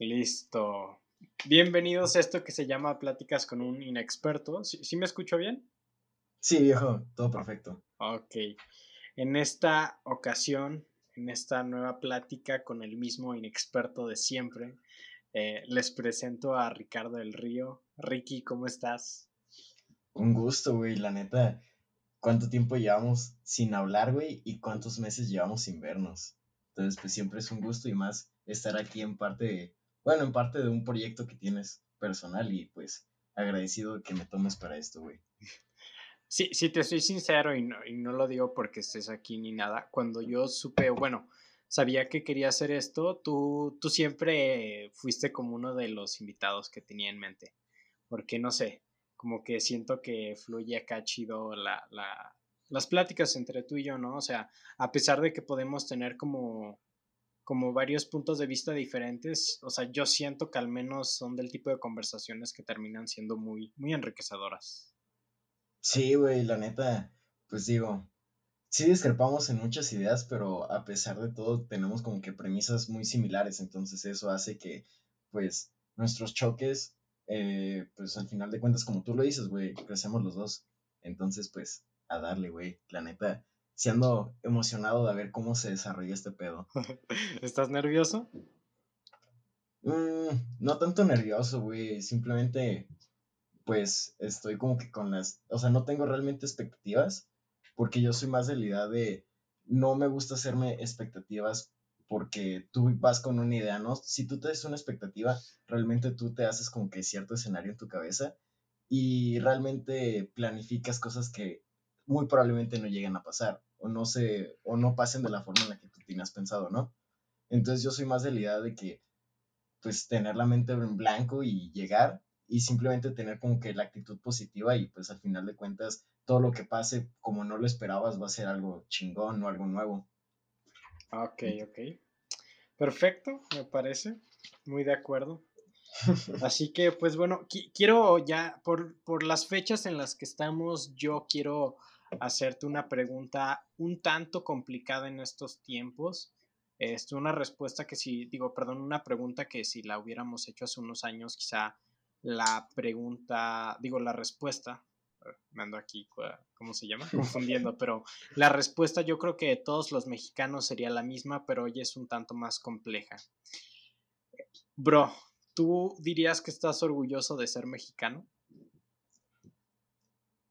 Listo. Bienvenidos a esto que se llama Pláticas con un inexperto. ¿Sí, me escucho bien? Sí, viejo, todo perfecto. Ok. En esta ocasión, en esta nueva plática con el mismo inexperto de siempre, eh, les presento a Ricardo del Río. Ricky, ¿cómo estás? Un gusto, güey, la neta. ¿Cuánto tiempo llevamos sin hablar, güey? ¿Y cuántos meses llevamos sin vernos? Entonces, pues siempre es un gusto y más estar aquí en parte de bueno, en parte de un proyecto que tienes personal y pues agradecido que me tomes para esto, güey. Sí, sí, te soy sincero y no, y no lo digo porque estés aquí ni nada. Cuando yo supe, bueno, sabía que quería hacer esto, tú, tú siempre fuiste como uno de los invitados que tenía en mente. Porque no sé, como que siento que fluye acá chido la, la, las pláticas entre tú y yo, ¿no? O sea, a pesar de que podemos tener como como varios puntos de vista diferentes, o sea, yo siento que al menos son del tipo de conversaciones que terminan siendo muy, muy enriquecedoras. Sí, güey, la neta, pues digo, sí discrepamos en muchas ideas, pero a pesar de todo tenemos como que premisas muy similares, entonces eso hace que, pues, nuestros choques, eh, pues al final de cuentas, como tú lo dices, güey, crecemos los dos, entonces, pues, a darle, güey, la neta, siendo emocionado de ver cómo se desarrolla este pedo. ¿Estás nervioso? Mm, no tanto nervioso, güey. Simplemente, pues, estoy como que con las... O sea, no tengo realmente expectativas, porque yo soy más de la idea de... No me gusta hacerme expectativas porque tú vas con una idea, ¿no? Si tú te haces una expectativa, realmente tú te haces como que cierto escenario en tu cabeza y realmente planificas cosas que muy probablemente no lleguen a pasar o no se o no pasen de la forma en la que tú tienes pensado, ¿no? Entonces yo soy más de la idea de que pues tener la mente en blanco y llegar y simplemente tener como que la actitud positiva y pues al final de cuentas todo lo que pase como no lo esperabas va a ser algo chingón o algo nuevo. Ok, ok. Perfecto, me parece. Muy de acuerdo. Así que, pues bueno, quiero ya, por, por, las fechas en las que estamos, yo quiero hacerte una pregunta un tanto complicada en estos tiempos. Es una respuesta que si, digo, perdón, una pregunta que si la hubiéramos hecho hace unos años, quizá la pregunta, digo, la respuesta, eh, me ando aquí, ¿cómo se llama? Confundiendo, pero la respuesta yo creo que de todos los mexicanos sería la misma, pero hoy es un tanto más compleja. Bro, ¿tú dirías que estás orgulloso de ser mexicano?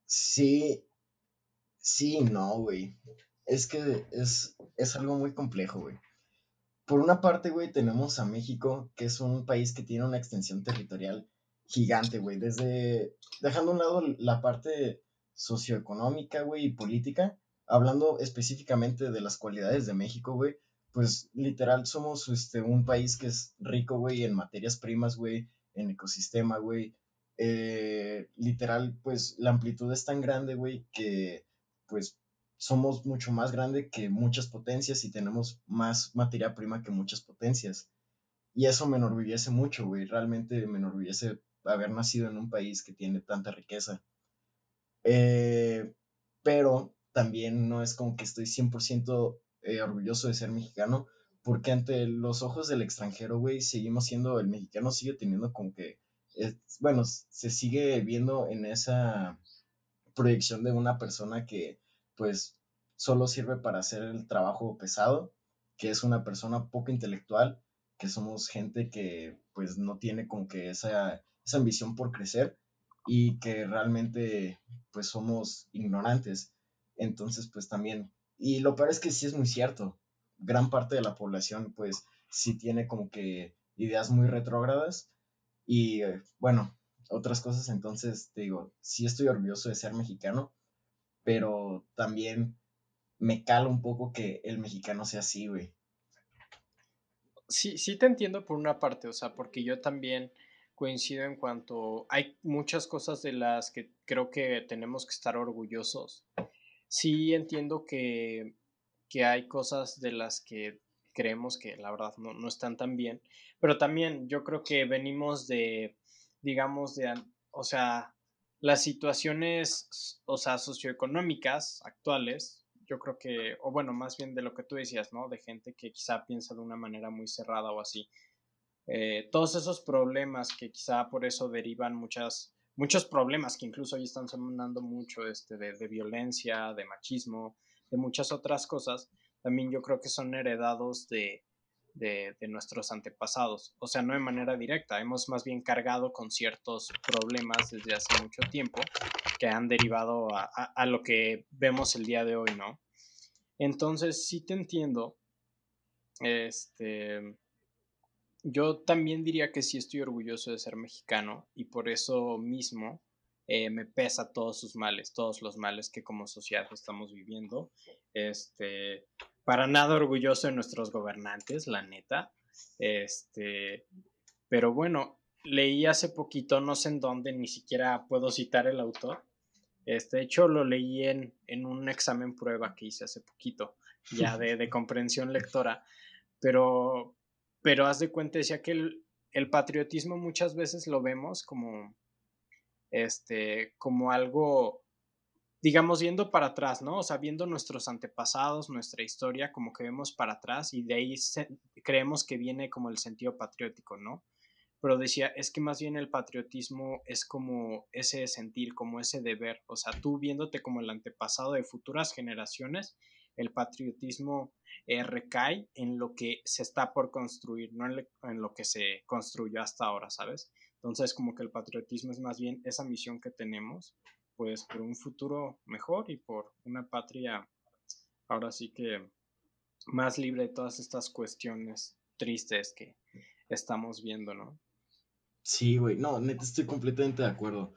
Sí, Sí, no, güey. Es que es, es algo muy complejo, güey. Por una parte, güey, tenemos a México, que es un país que tiene una extensión territorial gigante, güey. Desde, dejando a un lado la parte socioeconómica, güey, y política, hablando específicamente de las cualidades de México, güey, pues literal somos este, un país que es rico, güey, en materias primas, güey, en ecosistema, güey. Eh, literal, pues la amplitud es tan grande, güey, que pues somos mucho más grande que muchas potencias y tenemos más materia prima que muchas potencias. Y eso me enorgullece mucho, güey. Realmente me enorgullece haber nacido en un país que tiene tanta riqueza. Eh, pero también no es como que estoy 100% eh, orgulloso de ser mexicano, porque ante los ojos del extranjero, güey, seguimos siendo, el mexicano sigue teniendo como que, bueno, se sigue viendo en esa proyección de una persona que pues solo sirve para hacer el trabajo pesado, que es una persona poco intelectual, que somos gente que pues no tiene como que esa, esa ambición por crecer y que realmente pues somos ignorantes. Entonces pues también, y lo peor es que sí es muy cierto, gran parte de la población pues sí tiene como que ideas muy retrógradas y bueno, otras cosas, entonces te digo, sí estoy orgulloso de ser mexicano, pero también me cala un poco que el mexicano sea así, güey. Sí, sí te entiendo por una parte, o sea, porque yo también coincido en cuanto hay muchas cosas de las que creo que tenemos que estar orgullosos. Sí entiendo que, que hay cosas de las que creemos que la verdad no, no están tan bien, pero también yo creo que venimos de digamos, de, o sea, las situaciones, o sea, socioeconómicas actuales, yo creo que, o bueno, más bien de lo que tú decías, ¿no? De gente que quizá piensa de una manera muy cerrada o así. eh, todos esos problemas que quizá por eso derivan muchas, muchos problemas que incluso hoy están sonando mucho este, de, de violencia, de machismo, de muchas otras cosas, también yo creo que son heredados de, de, nuestros antepasados. O sea, no de manera directa, hemos más bien cargado con ciertos problemas desde hace mucho tiempo que han derivado a, lo que vemos el día de hoy, ¿no? Entonces, sí te entiendo. Este. Yo también diría que sí estoy orgulloso de ser mexicano y por eso mismo eh, me pesa todos sus males, todos los males que como sociedad estamos viviendo. Este, para nada orgulloso de nuestros gobernantes, la neta. Este, pero bueno, leí hace poquito, no sé en dónde, ni siquiera puedo citar el autor. Este, de hecho, lo leí en, en un examen prueba que hice hace poquito, ya de, de comprensión lectora. Pero, pero haz de cuenta, decía que el, el patriotismo muchas veces lo vemos como, este, como algo digamos, viendo para atrás, ¿no? O sea, viendo nuestros antepasados, nuestra historia, como que vemos para atrás y de ahí creemos que viene como el sentido patriótico, ¿no? Pero decía, es que más bien el patriotismo es como ese sentir, como ese deber, o sea, tú viéndote como el antepasado de futuras generaciones, el patriotismo eh, recae en lo que se está por construir, no en, en lo que se construyó hasta ahora, ¿sabes? Entonces, como que el patriotismo es más bien esa misión que tenemos pues por un futuro mejor y por una patria ahora sí que más libre de todas estas cuestiones tristes que estamos viendo, ¿no? Sí, güey, no, neta estoy completamente de acuerdo.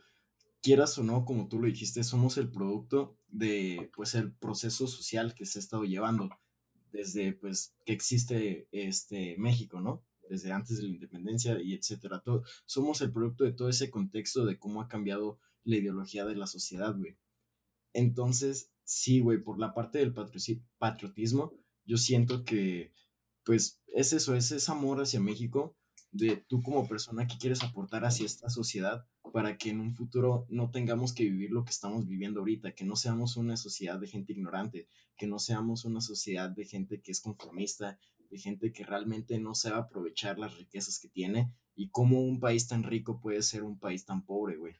Quieras o no, como tú lo dijiste, somos el producto de, pues, el proceso social que se ha estado llevando desde, pues, que existe este México, ¿no? Desde antes de la independencia y etcétera. Todo, somos el producto de todo ese contexto de cómo ha cambiado la ideología de la sociedad, güey. Entonces, sí, güey, por la parte del patriotismo, yo siento que, pues, es eso, es ese amor hacia México, de tú como persona que quieres aportar hacia esta sociedad para que en un futuro no tengamos que vivir lo que estamos viviendo ahorita, que no seamos una sociedad de gente ignorante, que no seamos una sociedad de gente que es conformista, de gente que realmente no sabe aprovechar las riquezas que tiene y cómo un país tan rico puede ser un país tan pobre, güey.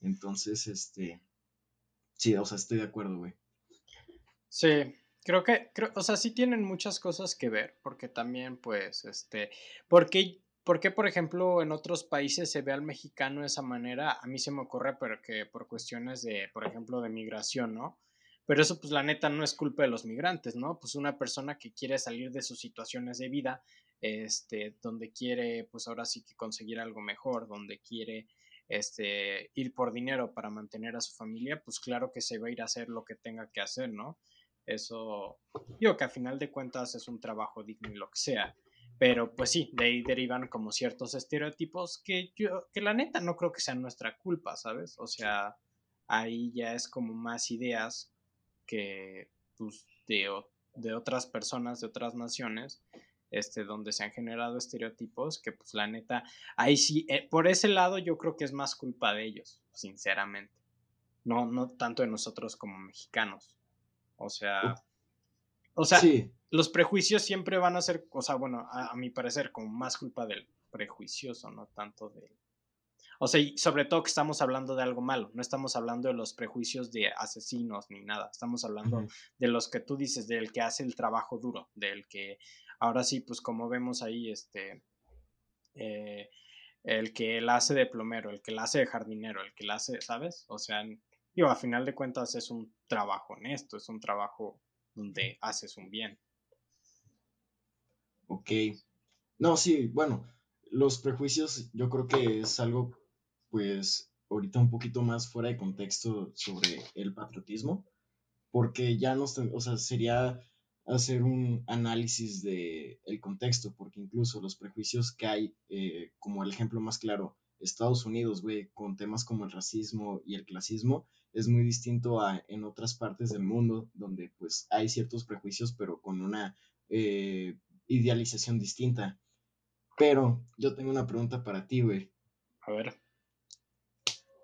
Entonces, este, sí, o sea, estoy de acuerdo, güey. Sí, creo que, creo, o sea, sí tienen muchas cosas que ver, porque también, pues, este, porque, porque, por ejemplo, en otros países se ve al mexicano de esa manera, a mí se me ocurre, pero que por cuestiones de, por ejemplo, de migración, ¿no? Pero eso, pues, la neta no es culpa de los migrantes, ¿no? Pues una persona que quiere salir de sus situaciones de vida, este, donde quiere, pues ahora sí que conseguir algo mejor, donde quiere este, ir por dinero para mantener a su familia, pues claro que se va a ir a hacer lo que tenga que hacer, ¿no? Eso, digo que a final de cuentas es un trabajo digno y lo que sea. Pero pues sí, de ahí derivan como ciertos estereotipos que yo, que la neta no creo que sean nuestra culpa, ¿sabes? O sea, ahí ya es como más ideas que pues, de, de otras personas, de otras naciones, este, donde se han generado estereotipos que pues la neta, ahí sí, eh, por ese lado yo creo que es más culpa de ellos, sinceramente. No, no tanto de nosotros como mexicanos. O sea, o sea, los prejuicios siempre van a ser, o sea, bueno, a, mi parecer, como más culpa del prejuicioso, no tanto del... O sea, y sobre todo que estamos hablando de algo malo, no estamos hablando de los prejuicios de asesinos ni nada, estamos hablando de los que tú dices, del que hace el trabajo duro, del que Ahora sí, pues como vemos ahí, este, eh, el que la hace de plomero, el que la hace de jardinero, el que la hace, ¿sabes? O sea, digo, a final de cuentas es un trabajo honesto, es un trabajo donde haces un bien. Ok. No, sí, bueno, los prejuicios yo creo que es algo, pues, ahorita un poquito más fuera de contexto sobre el patriotismo, porque ya no, o sea, sería hacer un análisis de el contexto, porque incluso los prejuicios que hay, eh, como el ejemplo más claro, Estados Unidos, güey, con temas como el racismo y el clasismo, es muy distinto a en otras partes del mundo, donde pues hay ciertos prejuicios, pero con una eh, idealización distinta. Pero yo tengo una pregunta para ti, güey. A ver.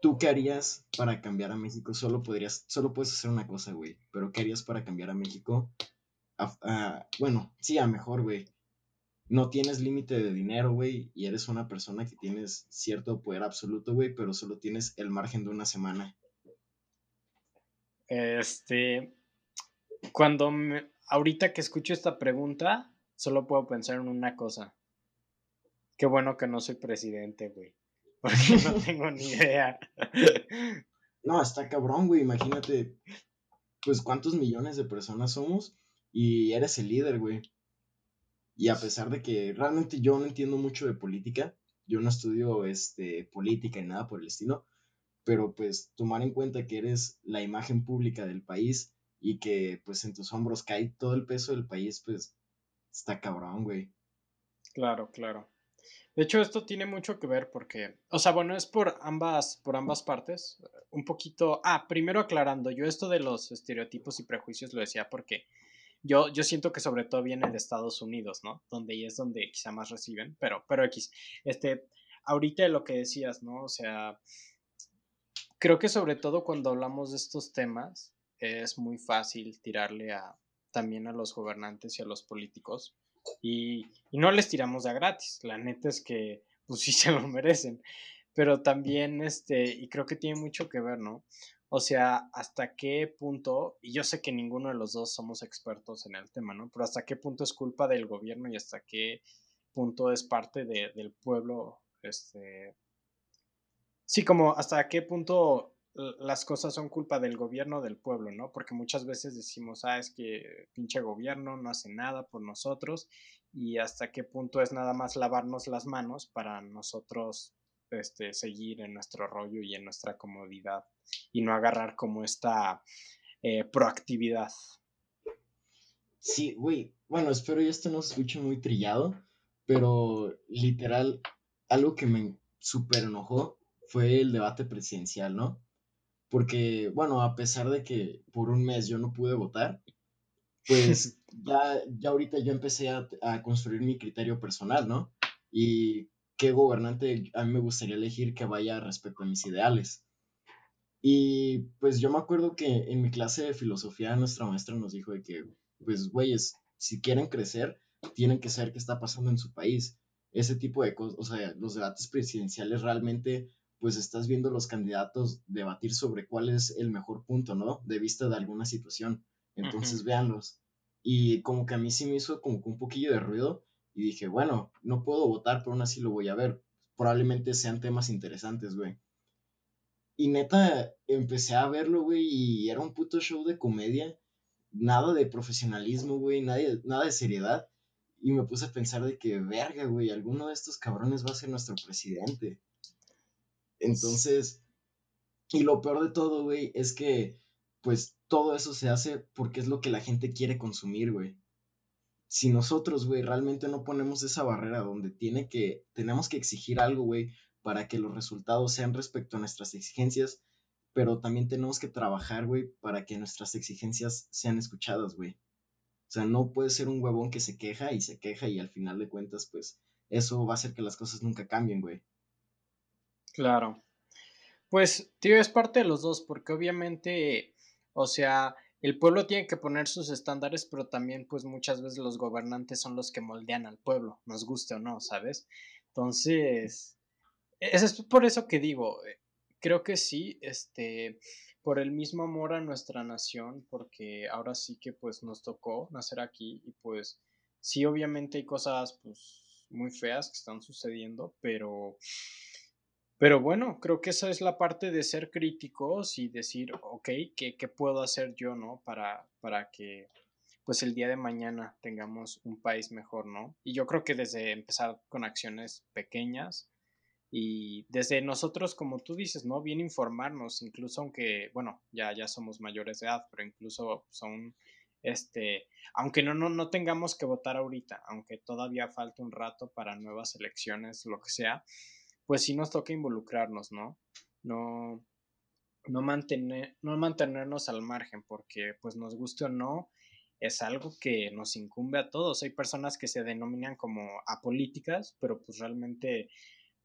¿Tú qué harías para cambiar a México? Solo podrías, solo puedes hacer una cosa, güey. Pero ¿qué harías para cambiar a México bueno, sí, a mejor, güey. no tienes límite de dinero, güey, y eres una persona que tienes cierto poder absoluto, güey, pero solo tienes el margen de una semana. Este, cuando me, ahorita que escucho esta pregunta, solo puedo pensar en una cosa. Qué bueno que no soy presidente, güey. Porque no tengo ni idea. No, está cabrón, güey. Imagínate, pues cuántos millones de personas somos y eres el líder, güey. Y a pesar de que realmente yo no entiendo mucho de política, yo no estudio este, política ni nada por el estilo, pero pues tomar en cuenta que eres la imagen pública del país y que pues en tus hombros cae todo el peso del país, pues está cabrón, güey. Claro, claro. De hecho, esto tiene mucho que ver porque, o sea, bueno, es por ambas, por ambas partes. Un poquito, ah, primero aclarando, yo esto de los estereotipos y prejuicios lo decía porque yo, yo siento que sobre todo viene de Estados Unidos, ¿no? Donde ahí es donde quizá más reciben, pero, pero X, este, ahorita lo que decías, ¿no? O sea, creo que sobre todo cuando hablamos de estos temas es muy fácil tirarle a, también a los gobernantes y a los políticos y, y no les tiramos de gratis, la neta es que pues sí se lo merecen, pero también, este, y creo que tiene mucho que ver, ¿no? O sea, hasta qué punto, y yo sé que ninguno de los dos somos expertos en el tema, ¿no? Pero hasta qué punto es culpa del gobierno y hasta qué punto es parte de, del pueblo, este... Sí, como hasta qué punto las cosas son culpa del gobierno del pueblo, ¿no? Porque muchas veces decimos, ah, es que pinche gobierno no hace nada por nosotros y hasta qué punto es nada más lavarnos las manos para nosotros este, seguir en nuestro rollo y en nuestra comodidad y no agarrar como esta eh, proactividad. Sí, güey, bueno, espero que esto no se escuche muy trillado, pero literal, algo que me súper enojó fue el debate presidencial, ¿no? Porque, bueno, a pesar de que por un mes yo no pude votar, pues ya, ya ahorita yo empecé a, a construir mi criterio personal, ¿no? Y qué gobernante a mí me gustaría elegir que vaya respecto a mis ideales. Y pues yo me acuerdo que en mi clase de filosofía nuestra maestra nos dijo de que, pues, güeyes, si quieren crecer, tienen que saber qué está pasando en su país. Ese tipo de cosas, o sea, los debates presidenciales realmente, pues estás viendo los candidatos debatir sobre cuál es el mejor punto, ¿no? De vista de alguna situación. Entonces, véanlos. Y como que a mí sí me hizo como que un poquillo de ruido y dije, bueno, no puedo votar, pero aún así lo voy a ver. Probablemente sean temas interesantes, güey. Y neta, empecé a verlo, güey, y era un puto show de comedia. Nada de profesionalismo, güey, nada de seriedad. Y me puse a pensar de que, verga, güey, alguno de estos cabrones va a ser nuestro presidente. Entonces, y lo peor de todo, güey, es que, pues, todo eso se hace porque es lo que la gente quiere consumir, güey. Si nosotros, güey, realmente no ponemos esa barrera donde tiene que, tenemos que exigir algo, güey, para que los resultados sean respecto a nuestras exigencias, pero también tenemos que trabajar, güey, para que nuestras exigencias sean escuchadas, güey. O sea, no puede ser un huevón que se queja y se queja y al final de cuentas, pues, eso va a hacer que las cosas nunca cambien, güey. Claro. Pues, tío, es parte de los dos, porque obviamente, o sea, el pueblo tiene que poner sus estándares, pero también, pues, muchas veces los gobernantes son los que moldean al pueblo, nos guste o no, ¿sabes? Entonces, es por eso que digo, eh, creo que sí, este, por el mismo amor a nuestra nación, porque ahora sí que pues nos tocó nacer aquí y pues sí, obviamente hay cosas pues muy feas que están sucediendo, pero, pero bueno, creo que esa es la parte de ser críticos y decir, ok, ¿qué, qué puedo hacer yo, no? Para, para que pues el día de mañana tengamos un país mejor, ¿no? Y yo creo que desde empezar con acciones pequeñas, y desde nosotros, como tú dices, ¿no? Bien informarnos, incluso aunque, bueno, ya, ya somos mayores de edad, pero incluso son, este, aunque no, no, no tengamos que votar ahorita, aunque todavía falte un rato para nuevas elecciones, lo que sea, pues sí nos toca involucrarnos, ¿no? No, no, mantener, no mantenernos al margen, porque pues nos guste o no, es algo que nos incumbe a todos. Hay personas que se denominan como apolíticas, pero pues realmente,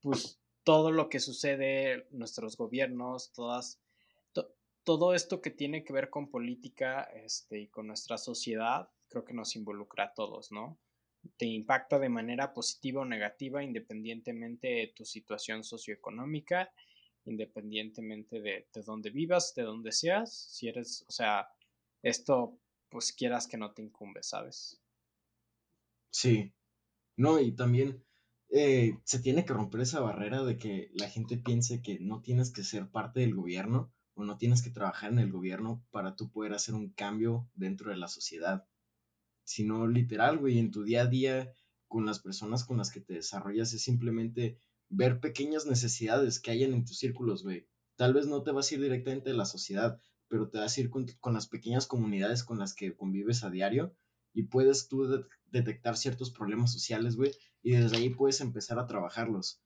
pues todo lo que sucede, nuestros gobiernos, todas, todo esto que tiene que ver con política este, y con nuestra sociedad, creo que nos involucra a todos, ¿no? Te impacta de manera positiva o negativa independientemente de tu situación socioeconómica, independientemente de, de dónde vivas, de dónde seas, si eres, o sea, esto pues quieras que no te incumbe, ¿sabes? Sí, no, y también eh, se tiene que romper esa barrera de que la gente piense que no tienes que ser parte del gobierno o no tienes que trabajar en el gobierno para tú poder hacer un cambio dentro de la sociedad, sino literal, güey, en tu día a día con las personas con las que te desarrollas es simplemente ver pequeñas necesidades que hayan en tus círculos, güey. Tal vez no te vas a ir directamente de la sociedad, pero te vas a ir con, con las pequeñas comunidades con las que convives a diario y puedes tú detectar ciertos problemas sociales, güey, y desde ahí puedes empezar a trabajarlos.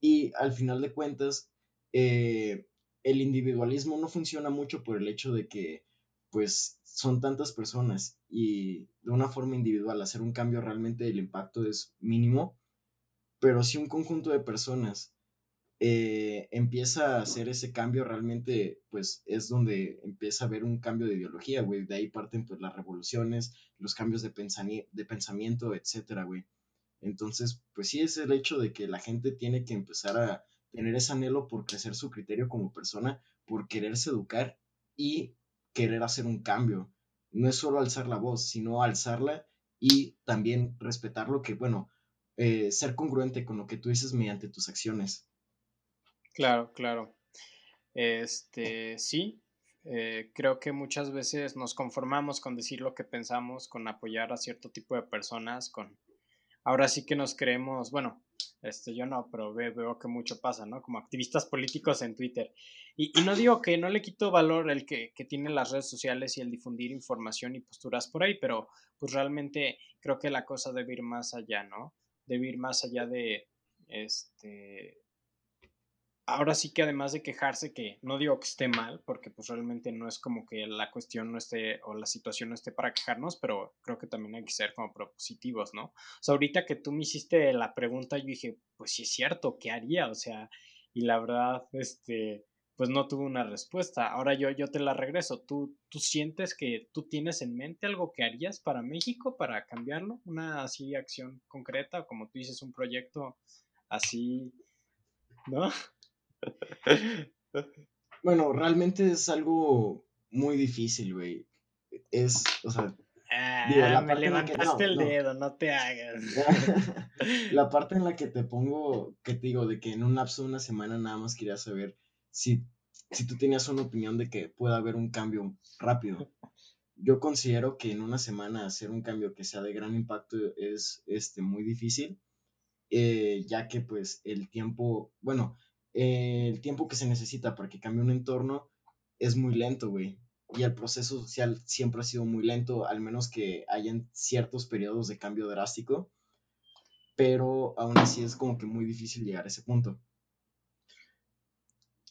Y al final de cuentas, eh, el individualismo no funciona mucho por el hecho de que, pues, son tantas personas y de una forma individual hacer un cambio realmente el impacto es mínimo, pero si un conjunto de personas eh, empieza a hacer ese cambio, realmente, pues es donde empieza a haber un cambio de ideología, güey. De ahí parten pues las revoluciones, los cambios de, de pensamiento, etcétera, güey. Entonces, pues sí es el hecho de que la gente tiene que empezar a tener ese anhelo por crecer su criterio como persona, por quererse educar y querer hacer un cambio. No es solo alzar la voz, sino alzarla y también respetar lo que, bueno, eh, ser congruente con lo que tú dices mediante tus acciones. Claro, claro. Este, sí, eh, creo que muchas veces nos conformamos con decir lo que pensamos, con apoyar a cierto tipo de personas, con ahora sí que nos creemos, bueno, este, yo no, pero veo, que mucho pasa, ¿no? Como activistas políticos en Twitter. Y, no digo que no le quito valor el que, que tienen las redes sociales y el difundir información y posturas por ahí, pero pues realmente creo que la cosa debe ir más allá, ¿no? Debe ir más allá de, este, ahora sí que además de quejarse, que no digo que esté mal, porque pues realmente no es como que la cuestión no esté o la situación no esté para quejarnos, pero creo que también hay que ser como propositivos, ¿no? O sea, ahorita que tú me hiciste la pregunta, yo dije, pues sí es cierto, ¿qué haría? O sea, y la verdad, este, pues no tuve una respuesta. Ahora yo, yo te la regreso. ¿Tú, ¿Tú sientes que tú tienes en mente algo que harías para México, para cambiarlo? Una así acción concreta, como tú dices, un proyecto así, ¿no? Bueno, realmente es algo muy difícil, güey. Es, o sea. Ah, me levantaste el dedo, no te hagas. la parte en la que te pongo, que te digo, de que en un lapso de una semana nada más quería saber si, si tú tenías una opinión de que pueda haber un cambio rápido. Yo considero que en una semana hacer un cambio que sea de gran impacto es este, muy difícil, eh, ya que pues el tiempo, bueno, el tiempo que se necesita para que cambie un entorno es muy lento, güey. Y el proceso social siempre ha sido muy lento, al menos que hayan ciertos periodos de cambio drástico. Pero aún así es como que muy difícil llegar a ese punto.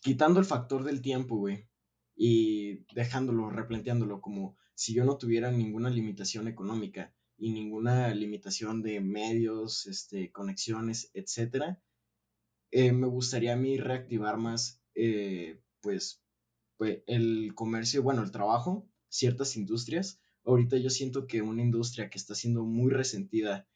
Quitando el factor del tiempo, güey, y dejándolo, replanteándolo como si yo no tuviera ninguna limitación económica y ninguna limitación de medios, este, conexiones, etcétera, eh, me gustaría a mí reactivar más, eh, pues, pues, el comercio, bueno, el trabajo, ciertas industrias. Ahorita yo siento que una industria que está siendo muy resentida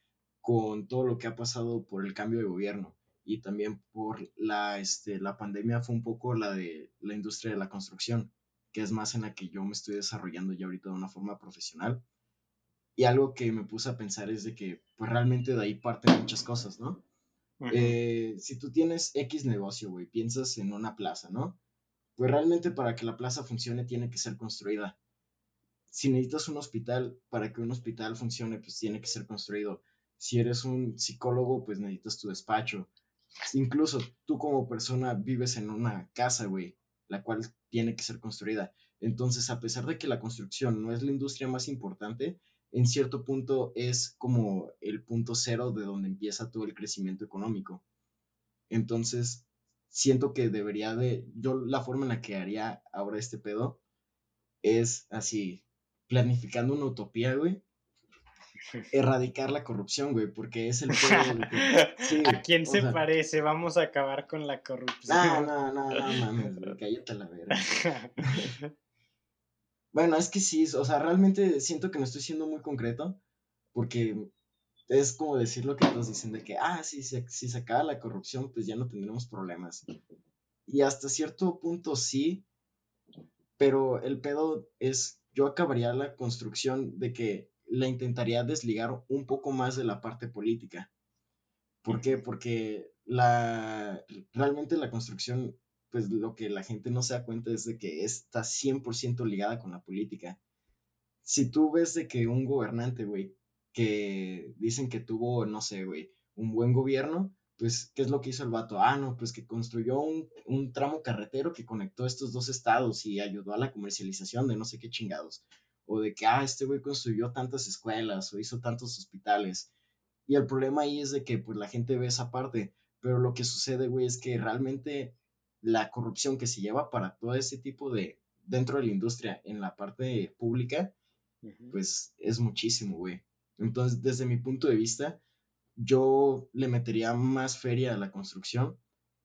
con todo lo que ha pasado por el cambio de gobierno y también por la, este, la pandemia fue un poco la de la industria de la construcción, que es más en la que yo me estoy desarrollando ya ahorita de una forma profesional. Y algo que me puse a pensar es de que, pues realmente de ahí parten muchas cosas, ¿no? Eh, si tú tienes X negocio, güey, piensas en una plaza, ¿no? Pues realmente para que la plaza funcione tiene que ser construida. Si necesitas un hospital, para que un hospital funcione, pues tiene que ser construido. Si eres un psicólogo, pues necesitas tu despacho. Incluso tú como persona vives en una casa, güey, la cual tiene que ser construida. Entonces, a pesar de que la construcción no es la industria más importante, en cierto punto es como el punto cero de donde empieza todo el crecimiento económico. Entonces, siento que debería de, yo la forma en la que haría ahora este pedo es así, planificando una utopía, güey. Erradicar la corrupción, güey, porque es el pedo. ¿A quién se parece? Vamos a acabar con la corrupción. No, no, no, no mames, cállate la verga. Bueno, es que sí, o sea, realmente siento que no estoy siendo muy concreto, porque es como decir lo que todos dicen de que, ah, si, si se acaba la corrupción, pues ya no tendremos problemas. Y hasta cierto punto sí, pero el pedo es, yo acabaría la construcción de que la intentaría desligar un poco más de la parte política. ¿Por qué? Porque la, realmente la construcción, pues lo que la gente no se da cuenta es de que está 100% ligada con la política. Si tú ves de que un gobernante, güey, que dicen que tuvo, no sé, güey, un buen gobierno, pues, ¿qué es lo que hizo el vato? Ah, no, pues que construyó un, un, tramo carretero que conectó estos dos estados y ayudó a la comercialización de no sé qué chingados. O de que, ah, este güey construyó tantas escuelas o hizo tantos hospitales. Y el problema ahí es de que, pues, la gente ve esa parte. Pero lo que sucede, güey, es que realmente la corrupción que se lleva para todo ese tipo de, dentro de la industria, en la parte pública, pues es muchísimo, güey. Entonces, desde mi punto de vista, yo le metería más feria a la construcción,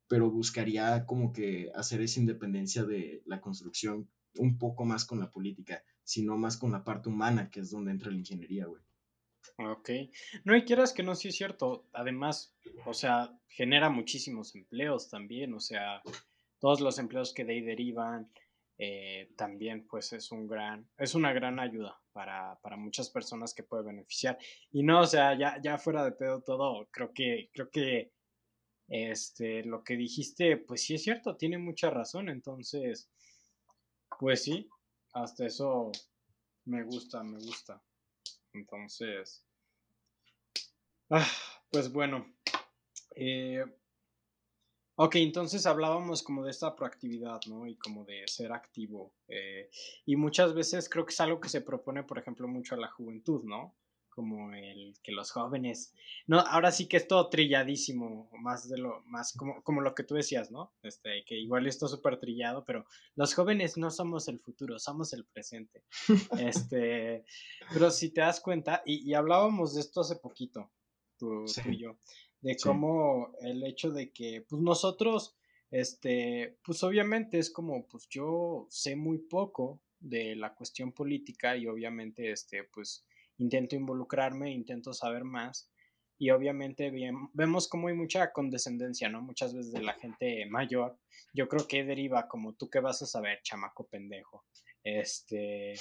pero buscaría como que hacer esa independencia de la construcción un poco más con la política, sino más con la parte humana, que es donde entra la ingeniería, güey. Ok. No, y quieras que no, sí es cierto. Además, o sea, genera muchísimos empleos también, o sea, todos los empleos que de ahí derivan, eh, también pues es un gran, es una gran ayuda para, para, muchas personas que puede beneficiar. Y no, o sea, ya, ya fuera de pedo todo, creo que, creo que este, lo que dijiste, pues sí es cierto, tiene mucha razón. Entonces, pues sí, hasta eso me gusta, me gusta. Entonces, ah, pues bueno. Eh, Ok, entonces hablábamos como de esta proactividad, ¿no? Y como de ser activo. Eh, y muchas veces creo que es algo que se propone, por ejemplo, mucho a la juventud, ¿no? Como el que los jóvenes. No, ahora sí que es todo trilladísimo, más de lo, más como, como lo que tú decías, ¿no? Este, que igual esto súper trillado, pero los jóvenes no somos el futuro, somos el presente. este, pero si te das cuenta, y, hablábamos de esto hace poquito, tú y yo de cómo el hecho de que, pues nosotros, este, pues obviamente es como, pues yo sé muy poco de la cuestión política y obviamente, este, pues intento involucrarme, intento saber más y obviamente bien, vemos como hay mucha condescendencia, ¿no? Muchas veces de la gente mayor. Yo creo que deriva como tú que vas a saber, chamaco pendejo. Este,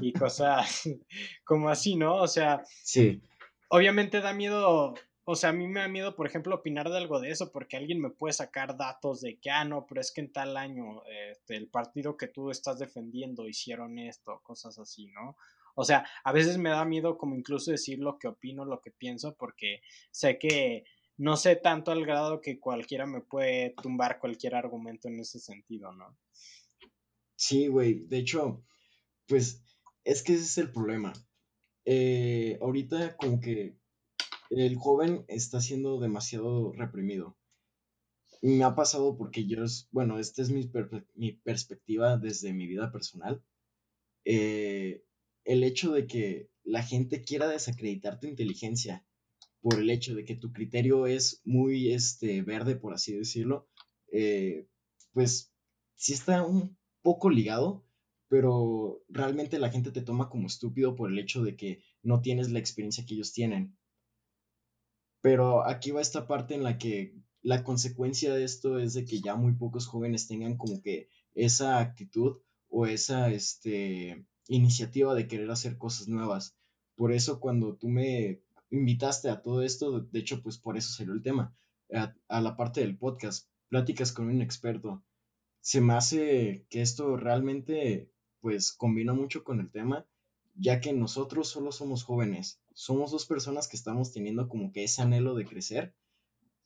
y cosas como así, ¿no? O sea, sí. Obviamente da miedo o sea, a mí me da miedo, por ejemplo, opinar de algo de eso, porque alguien me puede sacar datos de que, ah, no, pero es que en tal año este, el partido que tú estás defendiendo hicieron esto, cosas así, ¿no? O sea, a veces me da miedo como incluso decir lo que opino, lo que pienso, porque sé que no sé tanto al grado que cualquiera me puede tumbar cualquier argumento en ese sentido, ¿no? Sí, güey. De hecho, pues es que ese es el problema. Eh, ahorita como que el joven está siendo demasiado reprimido. Me ha pasado porque yo, bueno, esta es mi, perspectiva desde mi vida personal. Eh, el hecho de que la gente quiera desacreditar tu inteligencia por el hecho de que tu criterio es muy este, verde, por así decirlo, eh, pues sí está un poco ligado, pero realmente la gente te toma como estúpido por el hecho de que no tienes la experiencia que ellos tienen. Pero aquí va esta parte en la que la consecuencia de esto es de que ya muy pocos jóvenes tengan como que esa actitud o esa este, iniciativa de querer hacer cosas nuevas. Por eso cuando tú me invitaste a todo esto, de hecho pues por eso salió el tema, a, la parte del podcast, pláticas con un experto. Se me hace que esto realmente pues combina mucho con el tema ya que nosotros solo somos jóvenes, somos dos personas que estamos teniendo como que ese anhelo de crecer,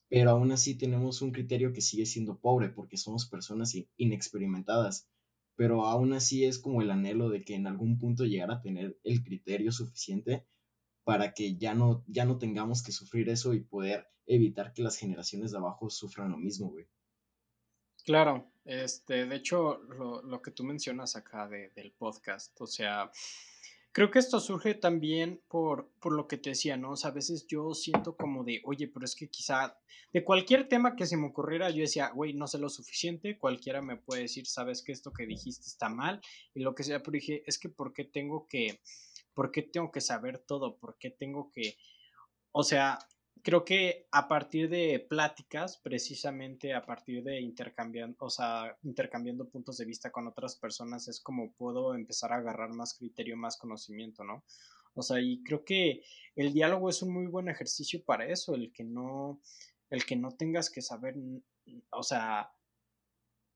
pero aún así tenemos un criterio que sigue siendo pobre porque somos personas inexperimentadas, pero aún así es como el anhelo de que en algún punto llegar a tener el criterio suficiente para que ya no, ya no tengamos que sufrir eso y poder evitar que las generaciones de abajo sufran lo mismo, güey. Claro, este, de hecho, lo, que tú mencionas acá del podcast, o sea, Creo que esto surge también por, por lo que te decía, ¿no? O sea, a veces yo siento como de, oye, pero es que quizá de cualquier tema que se me ocurriera, yo decía, güey, no sé lo suficiente, cualquiera me puede decir, sabes que esto que dijiste está mal, y lo que sea, pero dije, es que ¿por qué tengo que, por qué tengo que saber todo? ¿Por qué tengo que, o sea, creo que a partir de pláticas, precisamente a partir de intercambiando, o sea, intercambiando puntos de vista con otras personas, es como puedo empezar a agarrar más criterio, más conocimiento, ¿no? O sea, y creo que el diálogo es un muy buen ejercicio para eso, el que no, el que no tengas que saber, o sea,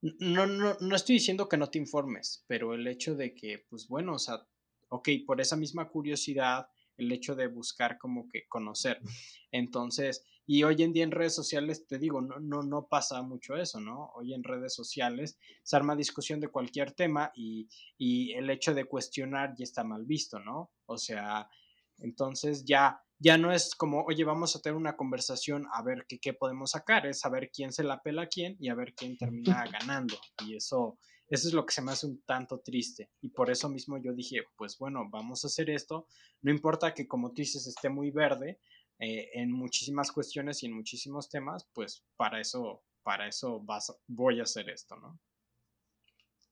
no, no, no estoy diciendo que no te informes, pero el hecho de que, pues bueno, o sea, ok, por esa misma curiosidad, el hecho de buscar como que conocer. Entonces, y hoy en día en redes sociales, te digo, no, no, no pasa mucho eso, ¿no? Hoy en redes sociales se arma discusión de cualquier tema y, y el hecho de cuestionar ya está mal visto, ¿no? O sea, entonces ya ya no es como, oye, vamos a tener una conversación a ver qué, qué podemos sacar, es saber quién se la pela a quién y a ver quién termina ganando. Y eso, eso es lo que se me hace un tanto triste. Y por eso mismo yo dije, pues bueno, vamos a hacer esto. No importa que, como tú dices, esté muy verde eh, en muchísimas cuestiones y en muchísimos temas, pues para eso, para eso vas, voy a hacer esto, ¿no?